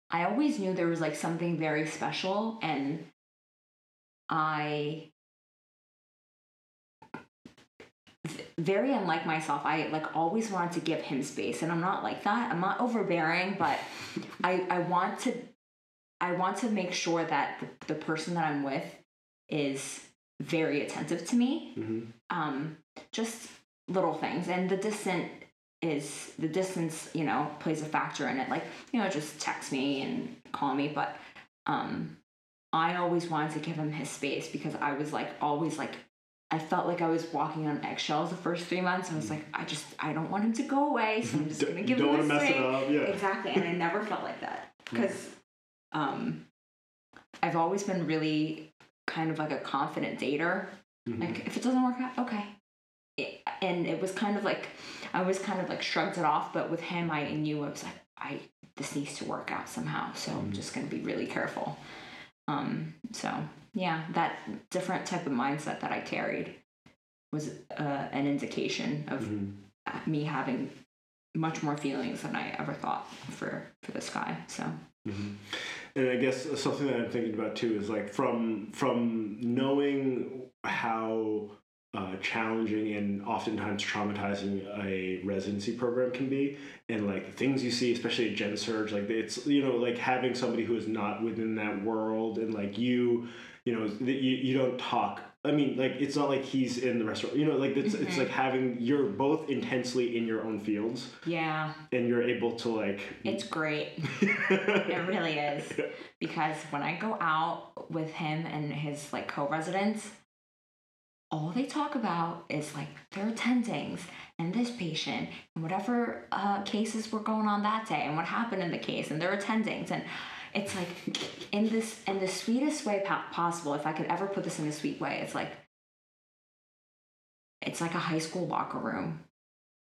I always knew there was like something very special, and I, very unlike myself, I like always wanted to give him space, and I'm not like that. I'm not overbearing, but I I want to, I want to make sure that the, the person that I'm with is very attentive to me.
Hmm
um, just little things and the distant is the distance you know plays a factor in it. Like you know just text me and call me but um i always wanted to give him his space because i was like always like i felt like i was walking on eggshells the first three months i was like i just i don't want him to go away so i'm just gonna give
Don't
him his
mess it
space
up. Yeah.
exactly and i [laughs] never felt like that because um i've always been really kind of like a confident dater
Mhm.
like if it doesn't work out okay it, and it was kind of like i was kind of like shrugged it off but with him i knew i was like i this needs to work out somehow so i'm
Mhm.
just going to be really careful um so yeah that different type of mindset that i carried was uh, an indication of
Mhm.
uh, me having much more feelings than i ever thought for for this guy so
Mhm. And I guess something that I'm thinking about too is like from from knowing how uh, challenging and oftentimes traumatizing a residency program can be, and like the things you see, especially at Gen Surge, like it's you know like having somebody who is not within that world, and like you, you know, that you you don't talk. I mean, like it's not like he's in the restaurant. You know, like it's it's
Mhm.
like having you're both intensely in your own fields,
yeah
and you're able to like.
it's great [laughs] it really is because when I go out with him and his like co-residents, all they talk about is like their attendings and this patient and whatever uh, cases were going on that day and what happened in the case and their attendings and it's like in this in the sweetest way possible. If I could ever put this in a sweet way, it's like it's like a high school locker room,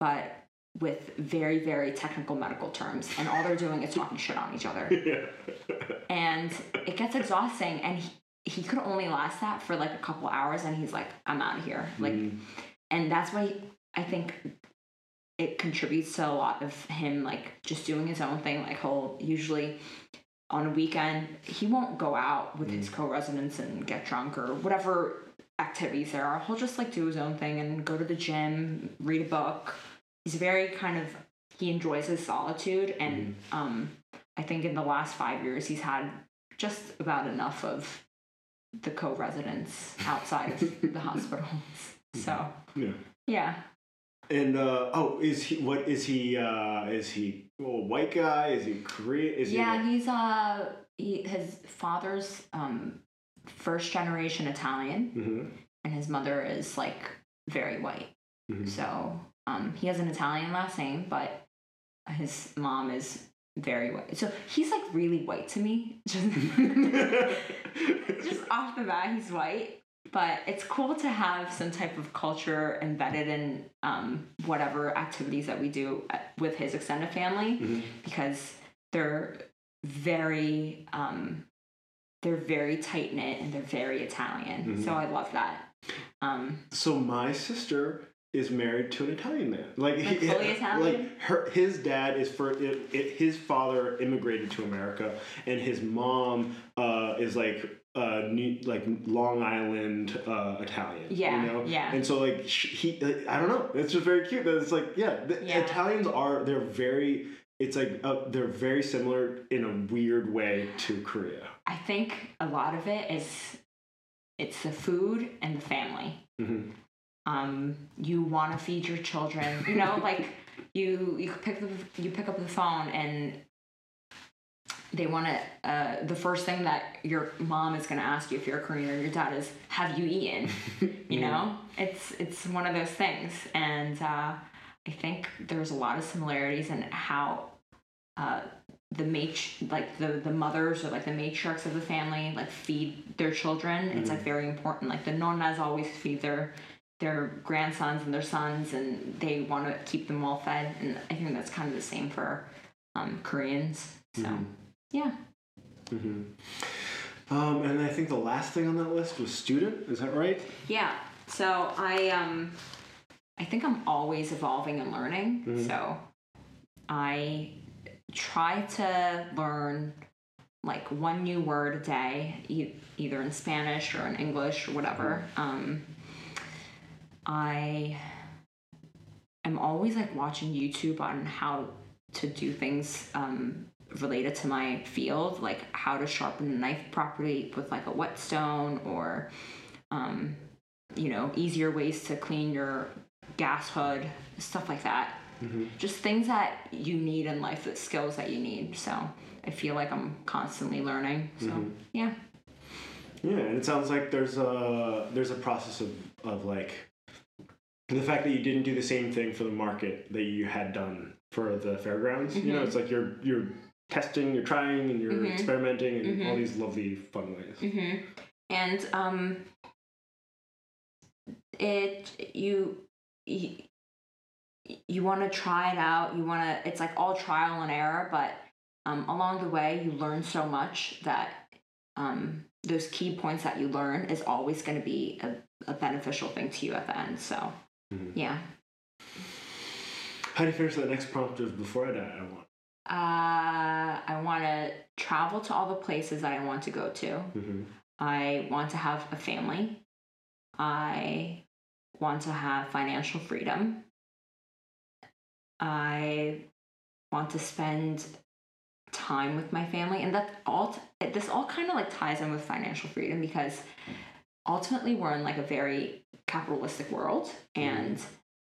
but with very very technical medical terms, and all they're doing is talking shit on each other [laughs]
yeah.
and it gets exhausting and he, he could only last that for like a couple hours and he's like i'm out of here like
Mhm.
and that's why i think it contributes to a lot of him like just doing his own thing like he'll usually on a weekend he won't go out with his co-residents and get drunk or whatever activities there are he'll just like do his own thing and go to the gym read a book he's very kind of he enjoys his solitude and um i think in the last five years he's had just about enough of the co-residents outside of [laughs] the hospitals so
Yeah.
yeah
And uh, oh, is he? What is he? Uh, is he a white guy? Is he Korean? Is
yeah
he?
he's uh he, his father's um first generation italian
hmm
and his mother is like very white
hmm
so um he has an italian last name but his mom is very white so he's like really white to me [laughs] just [laughs] just off the bat he's white but it's cool to have some type of culture embedded in um, whatever activities that we do with his extended family
Mhm.
because they're very um, they're very tight knit and they're very Italian.
Mhm.
So I love that. Um,
So my sister is married to an Italian man. Like,
Like fully Italian?
Like her, his dad is for it, it, his father immigrated to America, and his mom uh, is like uh, New, like Long Island uh, Italian.
Yeah,
you know?
yeah.
And so like he, like, I don't know. It's just very cute. That it's like yeah, the
Yeah.
Italians are they're very. It's like uh, they're very similar in a weird way to Korea.
I think a lot of it is it's the food and the family.
hmm
Um, you want to feed your children. You know, like [laughs] you you pick the you pick up the phone and they want to. Uh, the first thing that your mom is going to ask you if you're a Korean or your dad is, "Have you eaten?" [laughs] You know, it's it's one of those things, and uh, I think there's a lot of similarities in how uh, the matri- like the the mothers or like the matriarchs of the family like feed their children. It's like very important. Like the nonnas always feed their their grandsons and their sons, and they want to keep them well fed. And I think that's kind of the same for um, Koreans. So
Mhm.
Yeah,
Mm-hmm. Um, and I think the last thing on that list was student. Is that right?
yeah. So I um I think I'm always evolving and learning.
Mhm.
So I try to learn like one new word a day, e- either in Spanish or in English or whatever. Um, I am always like watching YouTube on how to do things um, related to my field, like how to sharpen a knife properly with like a whetstone or, um, you know, easier ways to clean your gas hood, stuff like that. Just things that you need in life, the skills that you need. So I feel like I'm constantly learning. So yeah.
Yeah, and it sounds like there's a there's a process of, of like the fact that you didn't do the same thing for the market that you had done for the fairgrounds. You know,
Mhm.
it's like you're you're testing, you're trying, and you're
Mhm.
experimenting in all
Mhm.
these lovely fun ways.
hmm And um, it you you, you want to try it out. You want to. It's like all trial and error, but um, along the way, you learn so much that um, those key points that you learn is always going to be a, a beneficial thing to you at the end. So
Mhm.
yeah.
How do you finish that next prompt of before I die? I want.
Uh, I want to travel to all the places that I want to go to.
Mm-hmm.
I want to have a family. I want to have financial freedom. I want to spend time with my family and that all this all kind of like ties in with financial freedom because ultimately we're in like a very capitalistic world and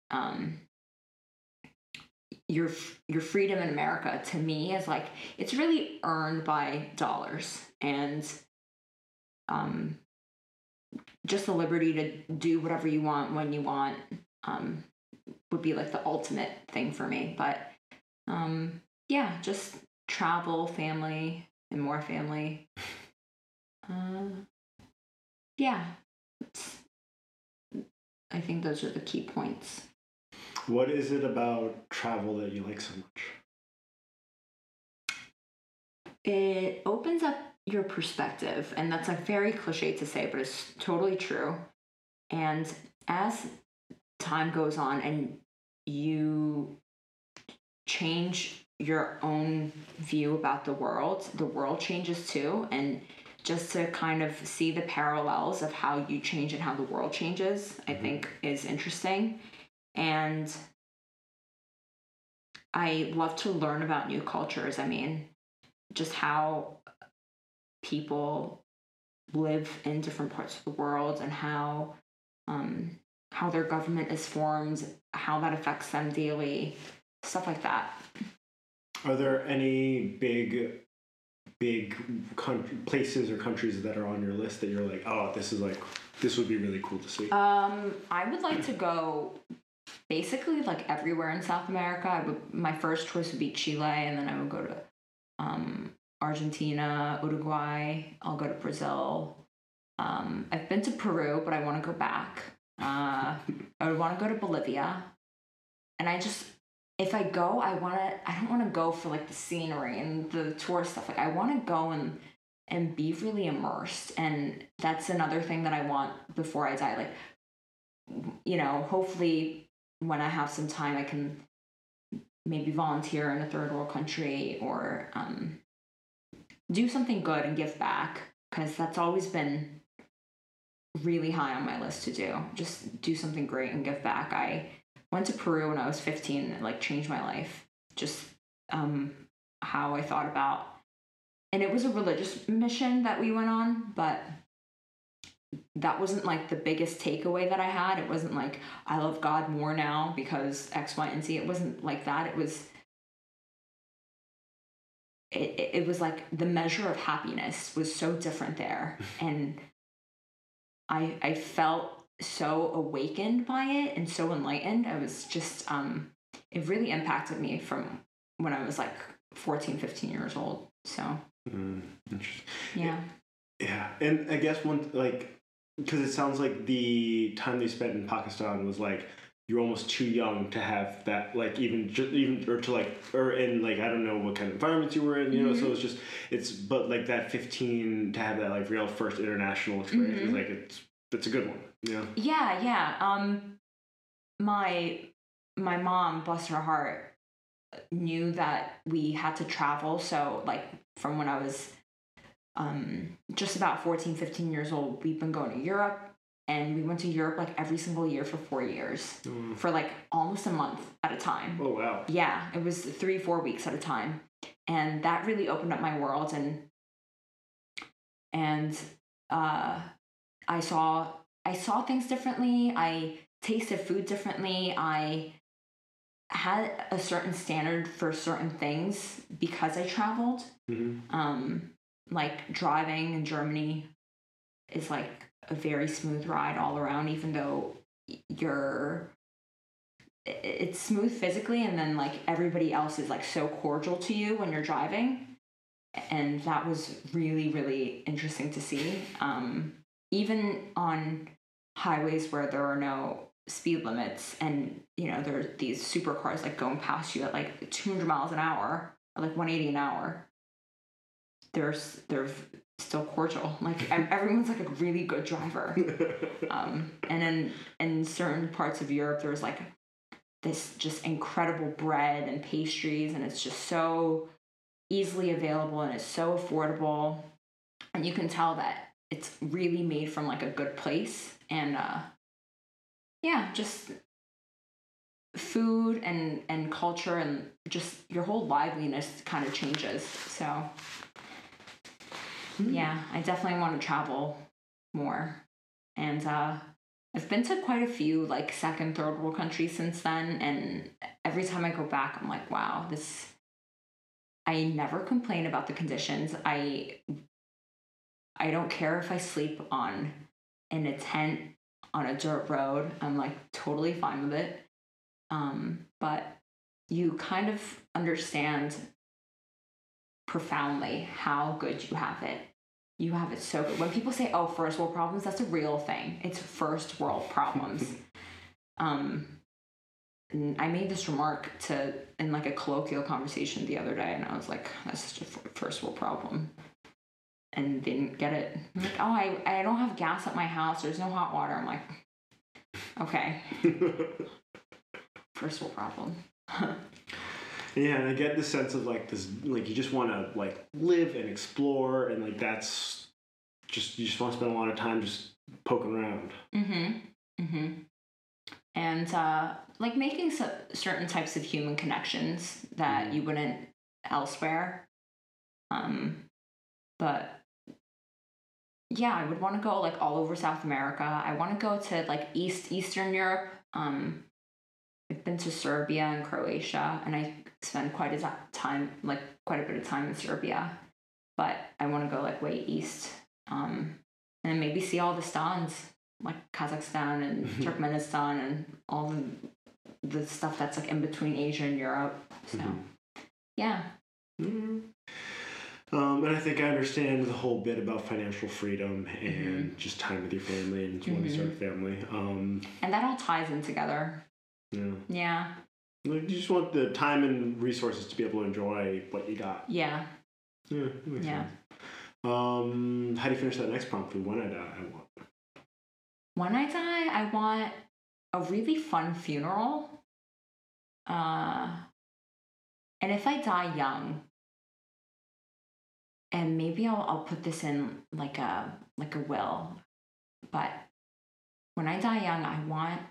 um your your freedom in America to me is like it's really earned by dollars and um just the liberty to do whatever you want when you want um would be like the ultimate thing for me. But um yeah just travel family and more family. Uh, yeah. I think those are the key points
What is it about travel that you like so much?
it opens up your perspective and that's a very cliche to say but it's totally true. And as time goes on and you change your own view about the world the world changes too. And just to kind of see the parallels of how you change and how the world changes i mm-hmm. think is interesting and i love to learn about new cultures i mean just how people live in different parts of the world and how um, how their government is formed, how that affects them daily, stuff like that.
Are there any big, big country, places or countries that are on your list that you're like, oh, this is like, this would be really cool to see?
Um, I would like to go basically like everywhere in South America. I would, my first choice would be Chile, and then I would go to um, Argentina, Uruguay. I'll go to Brazil. Um, I've been to Peru, but I want to go back. Uh, I would want to go to Bolivia, and I just if I go, I want to. I don't want to go for like the scenery and the tourist stuff. Like I want to go and and be really immersed, and that's another thing that I want before I die. Like you know, hopefully when I have some time, I can maybe volunteer in a third world country or um, do something good and give back. because that's always been really high on my list to do. Just do something great and give back. I went to Peru when I was 15 and like changed my life. Just um, how I thought about, and it was a religious mission that we went on, but that wasn't like the biggest takeaway that I had. It wasn't like I love God more now because X, Y, and Z. It wasn't like that. It was it, it was like the measure of happiness was so different there [laughs] and i i felt so awakened by it and so enlightened i was just um it really impacted me from when i was like 14 15 years old so
Mm,
yeah
yeah, and I guess one like because it sounds like the time they spent in Pakistan was like you're almost too young to have that like even ju- even or to like or in like I don't know what kind of environments you were in you know so it's just it's but like that 15 to have that like real first international experience is
Mhm.
like it's it's a good one yeah
Yeah, yeah. Um my my mom, bless her heart, knew that we had to travel, so like from when I was um just about 14, 15 years old, we've been going to Europe and we went to Europe like every single year for 4 years
Mm.
for like almost a month at a time.
oh wow
Yeah, it was three, four weeks at a time. And that really opened up my world and and uh I saw I saw things differently. I tasted food differently. I had a certain standard for certain things because I traveled.
hmm
Um like driving in Germany is like a very smooth ride all around even though you're it's smooth physically and then like everybody else is like so cordial to you when you're driving. And that was really really interesting to see. Um even on highways where there are no speed limits and you know there are these supercars like going past you at like 200 miles an hour or like 180 an hour there's they're still cordial. Like [laughs] everyone's like a really good driver. [laughs] Um, and then in certain parts of Europe, there's like this just incredible bread and pastries, and it's just so easily available and it's so affordable, and you can tell that it's really made from like a good place, and uh, yeah, just food and and culture and just your whole liveliness kind of changes. So yeah, I definitely want to travel more. And uh I've been to quite a few like second, third world countries since then and every time I go back I'm like, wow, this I never complain about the conditions. I I don't care if I sleep on in a tent on a dirt road. I'm like totally fine with it. Um, but you kind of understand profoundly how good you have it. You have it so good. When people say, "Oh, first world problems," that's a real thing. It's first world problems. [laughs] um, I made this remark to in like a colloquial conversation the other day, and I was like, "That's such a first world problem," and didn't get it. I'm like, "Oh, I I don't have gas at my house. There's no hot water." I'm like, "Okay, [laughs] first world problem." [laughs]
Yeah, and I get the sense of like this, like you just want to like live and explore, and like that's just you just want to spend a lot of time just poking around.
Mm-hmm. Mm-hmm. And uh, like making so- certain types of human connections that
Mhm.
you wouldn't elsewhere. Um, but yeah, I would want to go like all over South America. I want to go to like East Eastern Europe. Um, I've been to Serbia and Croatia, and I spend quite a time, like quite a bit of time in Serbia. But I want to go like way east, um, and maybe see all the stans, like Kazakhstan and Turkmenistan, and all the the stuff that's like in between Asia and Europe. So
Mhm.
yeah,
Mhm. Um, and I think I understand the whole bit about financial freedom and just time with your family and when you start a family. Um,
and that all ties in together.
Yeah.
Yeah,
you just want the time and resources to be able to enjoy what you got.
yeah,
Yeah.
Yeah.
sense. Um, how do you finish that next prompt? When I die, I want.
when I die, I want a really fun funeral. Uh, and if I die young, and maybe I'll I'll put this in like a like a will, but when I die young, I want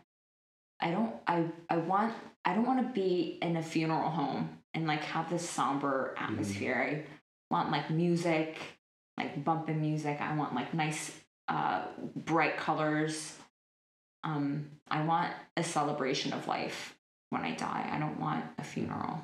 I don't I I want I don't want to be in a funeral home and like have this somber atmosphere. I want like music, like bumping music. I want like nice uh bright colors. Um I want a celebration of life when I die. I don't want a funeral.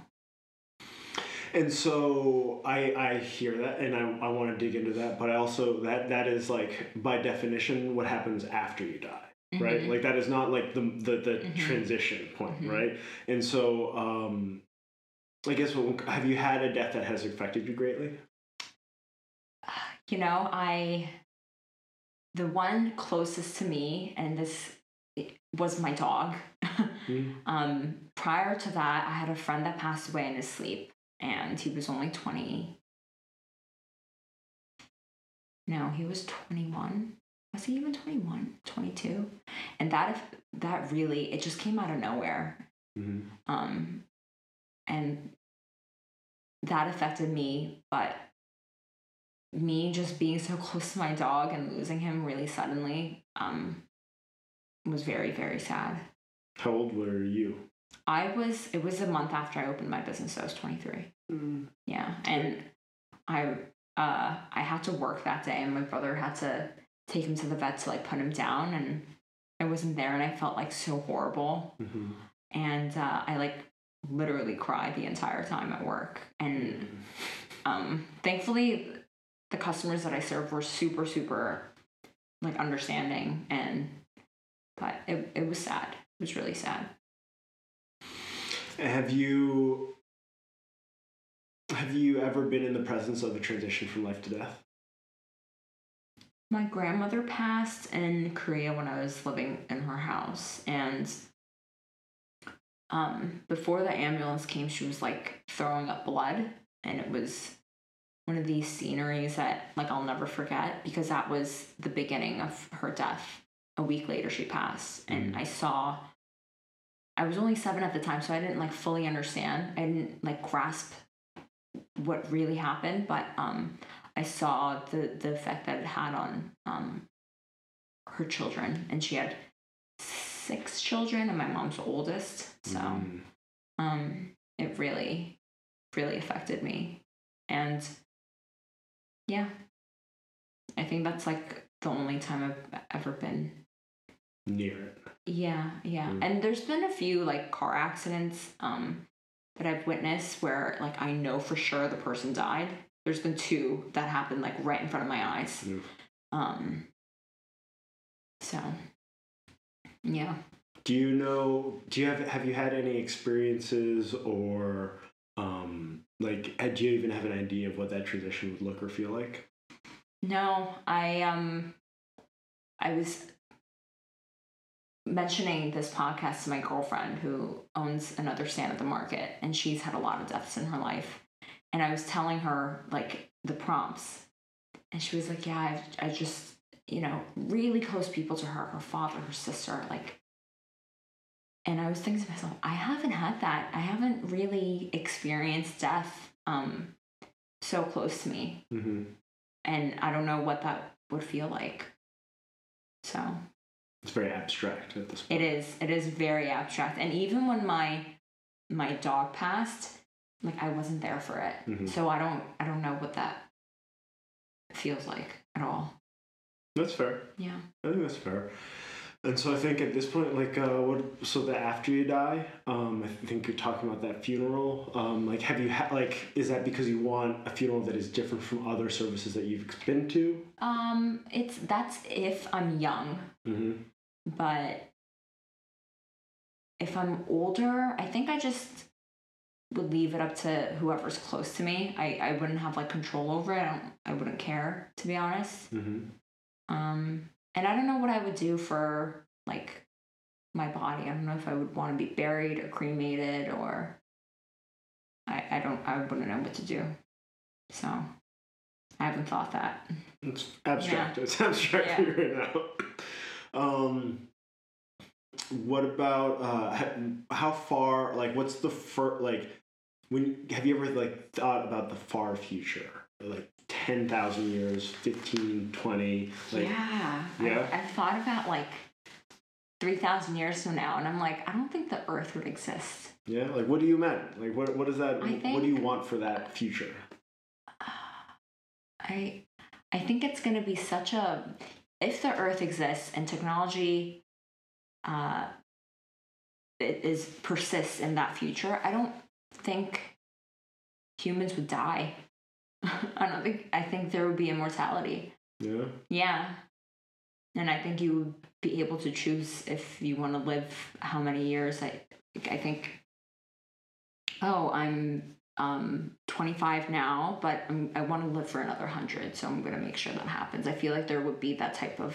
And so I I hear that and I, I want to dig into that, but I also that that is like by definition what happens after you die. Right?
Mhm.
Like that is not like the the, the
Mhm.
transition point,
Mhm.
right? And so um I guess what, have you had a death that has affected you greatly?
you know i the one closest to me and this was my dog
Mm. [laughs]
um prior to that i had a friend that passed away in his sleep and he was only 20 no he was 21 was he even 21 22 and that if that really it just came out of nowhere
Mm-hmm.
um, and that affected me but me just being so [laughs] close to my dog and losing him really suddenly um, was very very sad
How old were you?
i was it was a month after i opened my business so i was 23
Mm.
yeah and i uh, i had to work that day and my brother had to take him to the vet to like put him down and i wasn't there and i felt like so horrible
Mm-hmm.
and uh, I like literally cried the entire time at work. And um, thankfully, the customers that I served were super, super like understanding. And but it it was sad. It was really sad.
Have you have you ever been in the presence of a transition from life to death?
My grandmother passed in Korea when I was living in her house, and um, before the ambulance came, she was like throwing up blood, and it was one of these sceneries that like I'll never forget because that was the beginning of her death. A week later, she passed, and
Mhm.
I saw. I was only seven at the time, so I didn't like fully understand. I didn't like grasp what really happened, but um, I saw the the effect that it had on um her children, and she had six children, and my mom's oldest, so
Mm.
um, it really, really affected me, and yeah, I think that's like the only time I've ever been
near it.
yeah, yeah.
Mm.
And there's been a few like car accidents um that I've witnessed where like I know for sure the person died. There's been two that happened like right in front of my eyes. Um so yeah.
Do you know? Do you have have you had any experiences or um like had you even have an idea of what that transition would look or feel like?
No, I um I was mentioning this podcast to my girlfriend who owns another stand at the market and she's had a lot of deaths in her life. And I was telling her like the prompts. And she was like, Yeah, I I just you know, really close people to her, her father, her sister, like and I was thinking to myself, I haven't had that. I haven't really experienced death um so close to me
Mm-hmm.
and I don't know what that would feel like. So
It's very abstract at this point.
it is it is very abstract. And even when my my dog passed, like I wasn't there for it.
Mhm.
So I don't I don't know what that feels like at all.
That's fair.
Yeah.
I think that's fair. And so I think at this point, like, uh, what? So that after you die, um, I think you're talking about that funeral. Um, like, have you had like, is that because you want a funeral that is different from other services that you've been to?
Um it's that's if I'm young,
Mm-hmm.
but if I'm older, I think I just would leave it up to whoever's close to me. I, I wouldn't have like control over it. I don't I wouldn't care to be honest.
Mm-hmm.
Um, and I don't know what I would do for like my body. I don't know if I would want to be buried or cremated or I, I don't I wouldn't know what to do. So I haven't thought that.
It's abstract. It's abstract
Yeah.
figuring it out. Um, what about uh, how far? Like, what's the fur? Like, when have you ever like thought about the far future? Like 10,000 years, 15, 20. Like,
yeah.
Yeah?
I, I've thought about like 3,000 years from now, and I'm like, I don't think the Earth would exist.
yeah. Like, what do you mean Like, what, what is that?
I
what do you want for that future? [sighs]
I I think it's going to be such a if the Earth exists and technology uh, it is persists in that future. I don't think humans would die. [laughs] I don't think. I think there would be immortality.
Yeah.
Yeah, and I think you would be able to choose if you want to live how many years. I I think. Oh, I'm um 25 now, but I'm, I want to live for another 100, so I'm going to make sure that happens. I feel like there would be that type of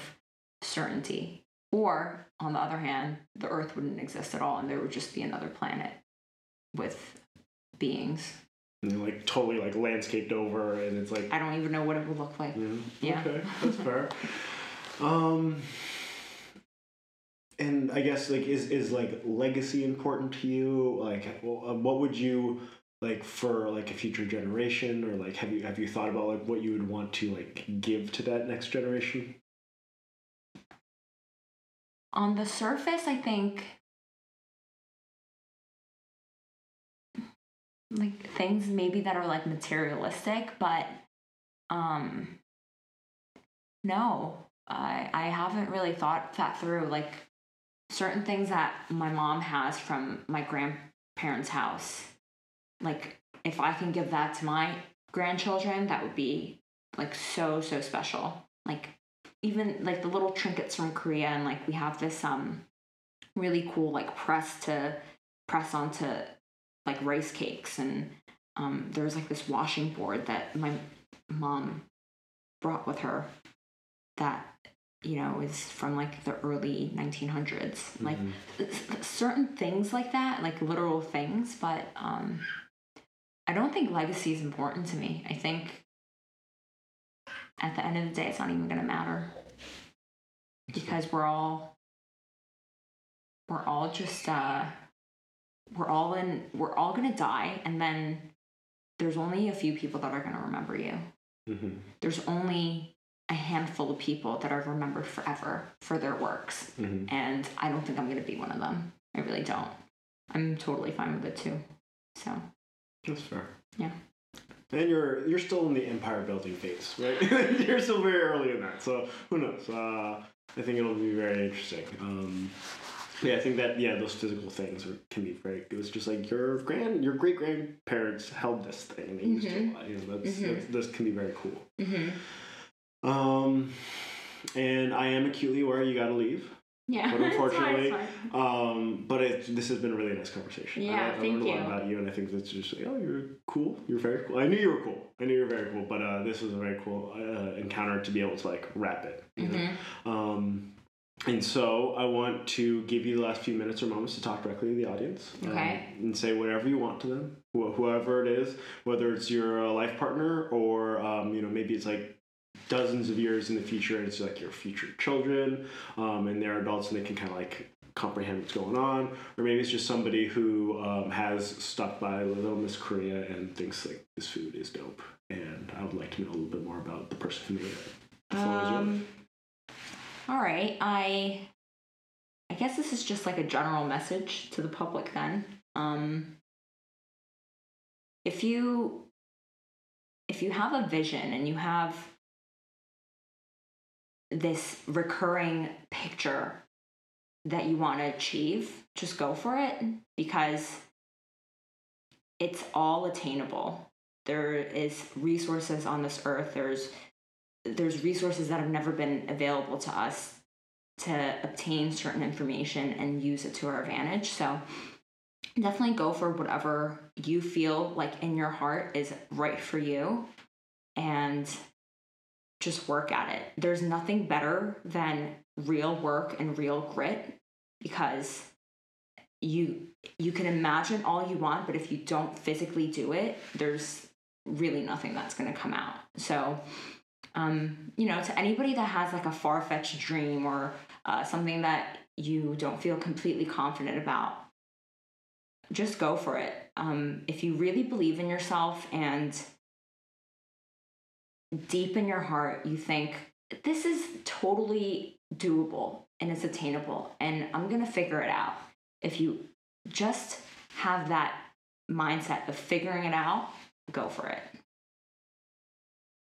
certainty. Or on the other hand, the earth wouldn't exist at all and there would just be another planet with beings.
And like totally like landscaped over, and it's like
I don't even know what it would look like.
Yeah.
Yeah.
Okay, that's fair. [laughs] um, and I guess like is is like legacy important to you? Like, um, what would you like for like a future generation, or like have you have you thought about like what you would want to like give to that next generation?
On the surface, I think like things maybe that are like materialistic, but um no. I I haven't really thought that through like certain things that my mom has from my grandparents' house. Like if I can give that to my grandchildren, that would be like so so special. Like even like the little trinkets from Korea and like we have this um really cool like press to press onto like rice cakes and um there's like this washing board that my mom brought with her that you know is from like the early 1900s like
Mhm.
s- certain things like that like literal things but um i don't think legacy is important to me. I think at the end of the day it's not even going to matter because we're all we're all just uh we're all in we're all going to die and then there's only a few people that are going to remember you
Mhm.
there's only a handful of people that are remembered forever for their works
Mhm.
and I don't think I'm gonna be one of them. I really don't. I'm totally fine with it too. So
That's fair.
Yeah.
And you're you're still in the empire building phase, right? [laughs] you're still very early in that, so who knows? Uh, I think it'll be very interesting. Um, yeah, I think that yeah, those physical things are, can be very. It was just like your grand, your great grandparents held this thing and they used it a lot. You know, that's,
Mhm.
that's this can be very cool.
mm-hmm.
Um, and I am acutely aware you got to leave.
yeah, [laughs]
But
it's fine, it's
unfortunately,
fine.
Um, but it, this has been a really nice conversation.
Yeah,
I, I
thank
learned a lot about you, and I think that's just like, oh, you're cool. You're very cool. I knew you were cool. I knew you were very cool. But uh, this was a very cool uh, encounter to be able to like wrap it. you know?
Mhm.
Um, and so I want to give you the last few minutes or moments to talk directly to the audience. um,
Okay.
and say whatever you want to them, wh- whoever it is, whether it's your uh, life partner or um, you know maybe it's like dozens of years in the future and it's like your future children um, and they're adults and they can kind of like comprehend what's going on or maybe it's just somebody who um, has stuck by little miss korea and thinks like this food is dope and i would like to know a little bit more about the person who made it The floor is yours.
Um, all right, I I guess this is just like a general message to the public then. Um, if you if you have a vision and you have this recurring picture that you want to achieve, just go for it because it's all attainable. There is resources on this earth. There's there's resources that have never been available to us to obtain certain information and use it to our advantage. So definitely go for whatever you feel like in your heart is right for you and just work at it. There's nothing better than real work and real grit because you you can imagine all you want but if you don't physically do it there's really nothing that's going to come out. So um, you know, to anybody that has like a far fetched dream or uh, something that you don't feel completely confident about, just go for it. Um, if you really believe in yourself and deep in your heart you think this is totally doable and it's attainable and I'm going to figure it out. If you just have that mindset of figuring it out, go for it.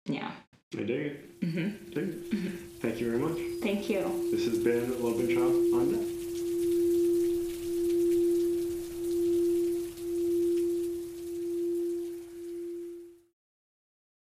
Yeah.
I dig it.
Mm-hmm.
Dig it. Thank you very much.
Thank you.
This has been Lobynn Cha on Deck.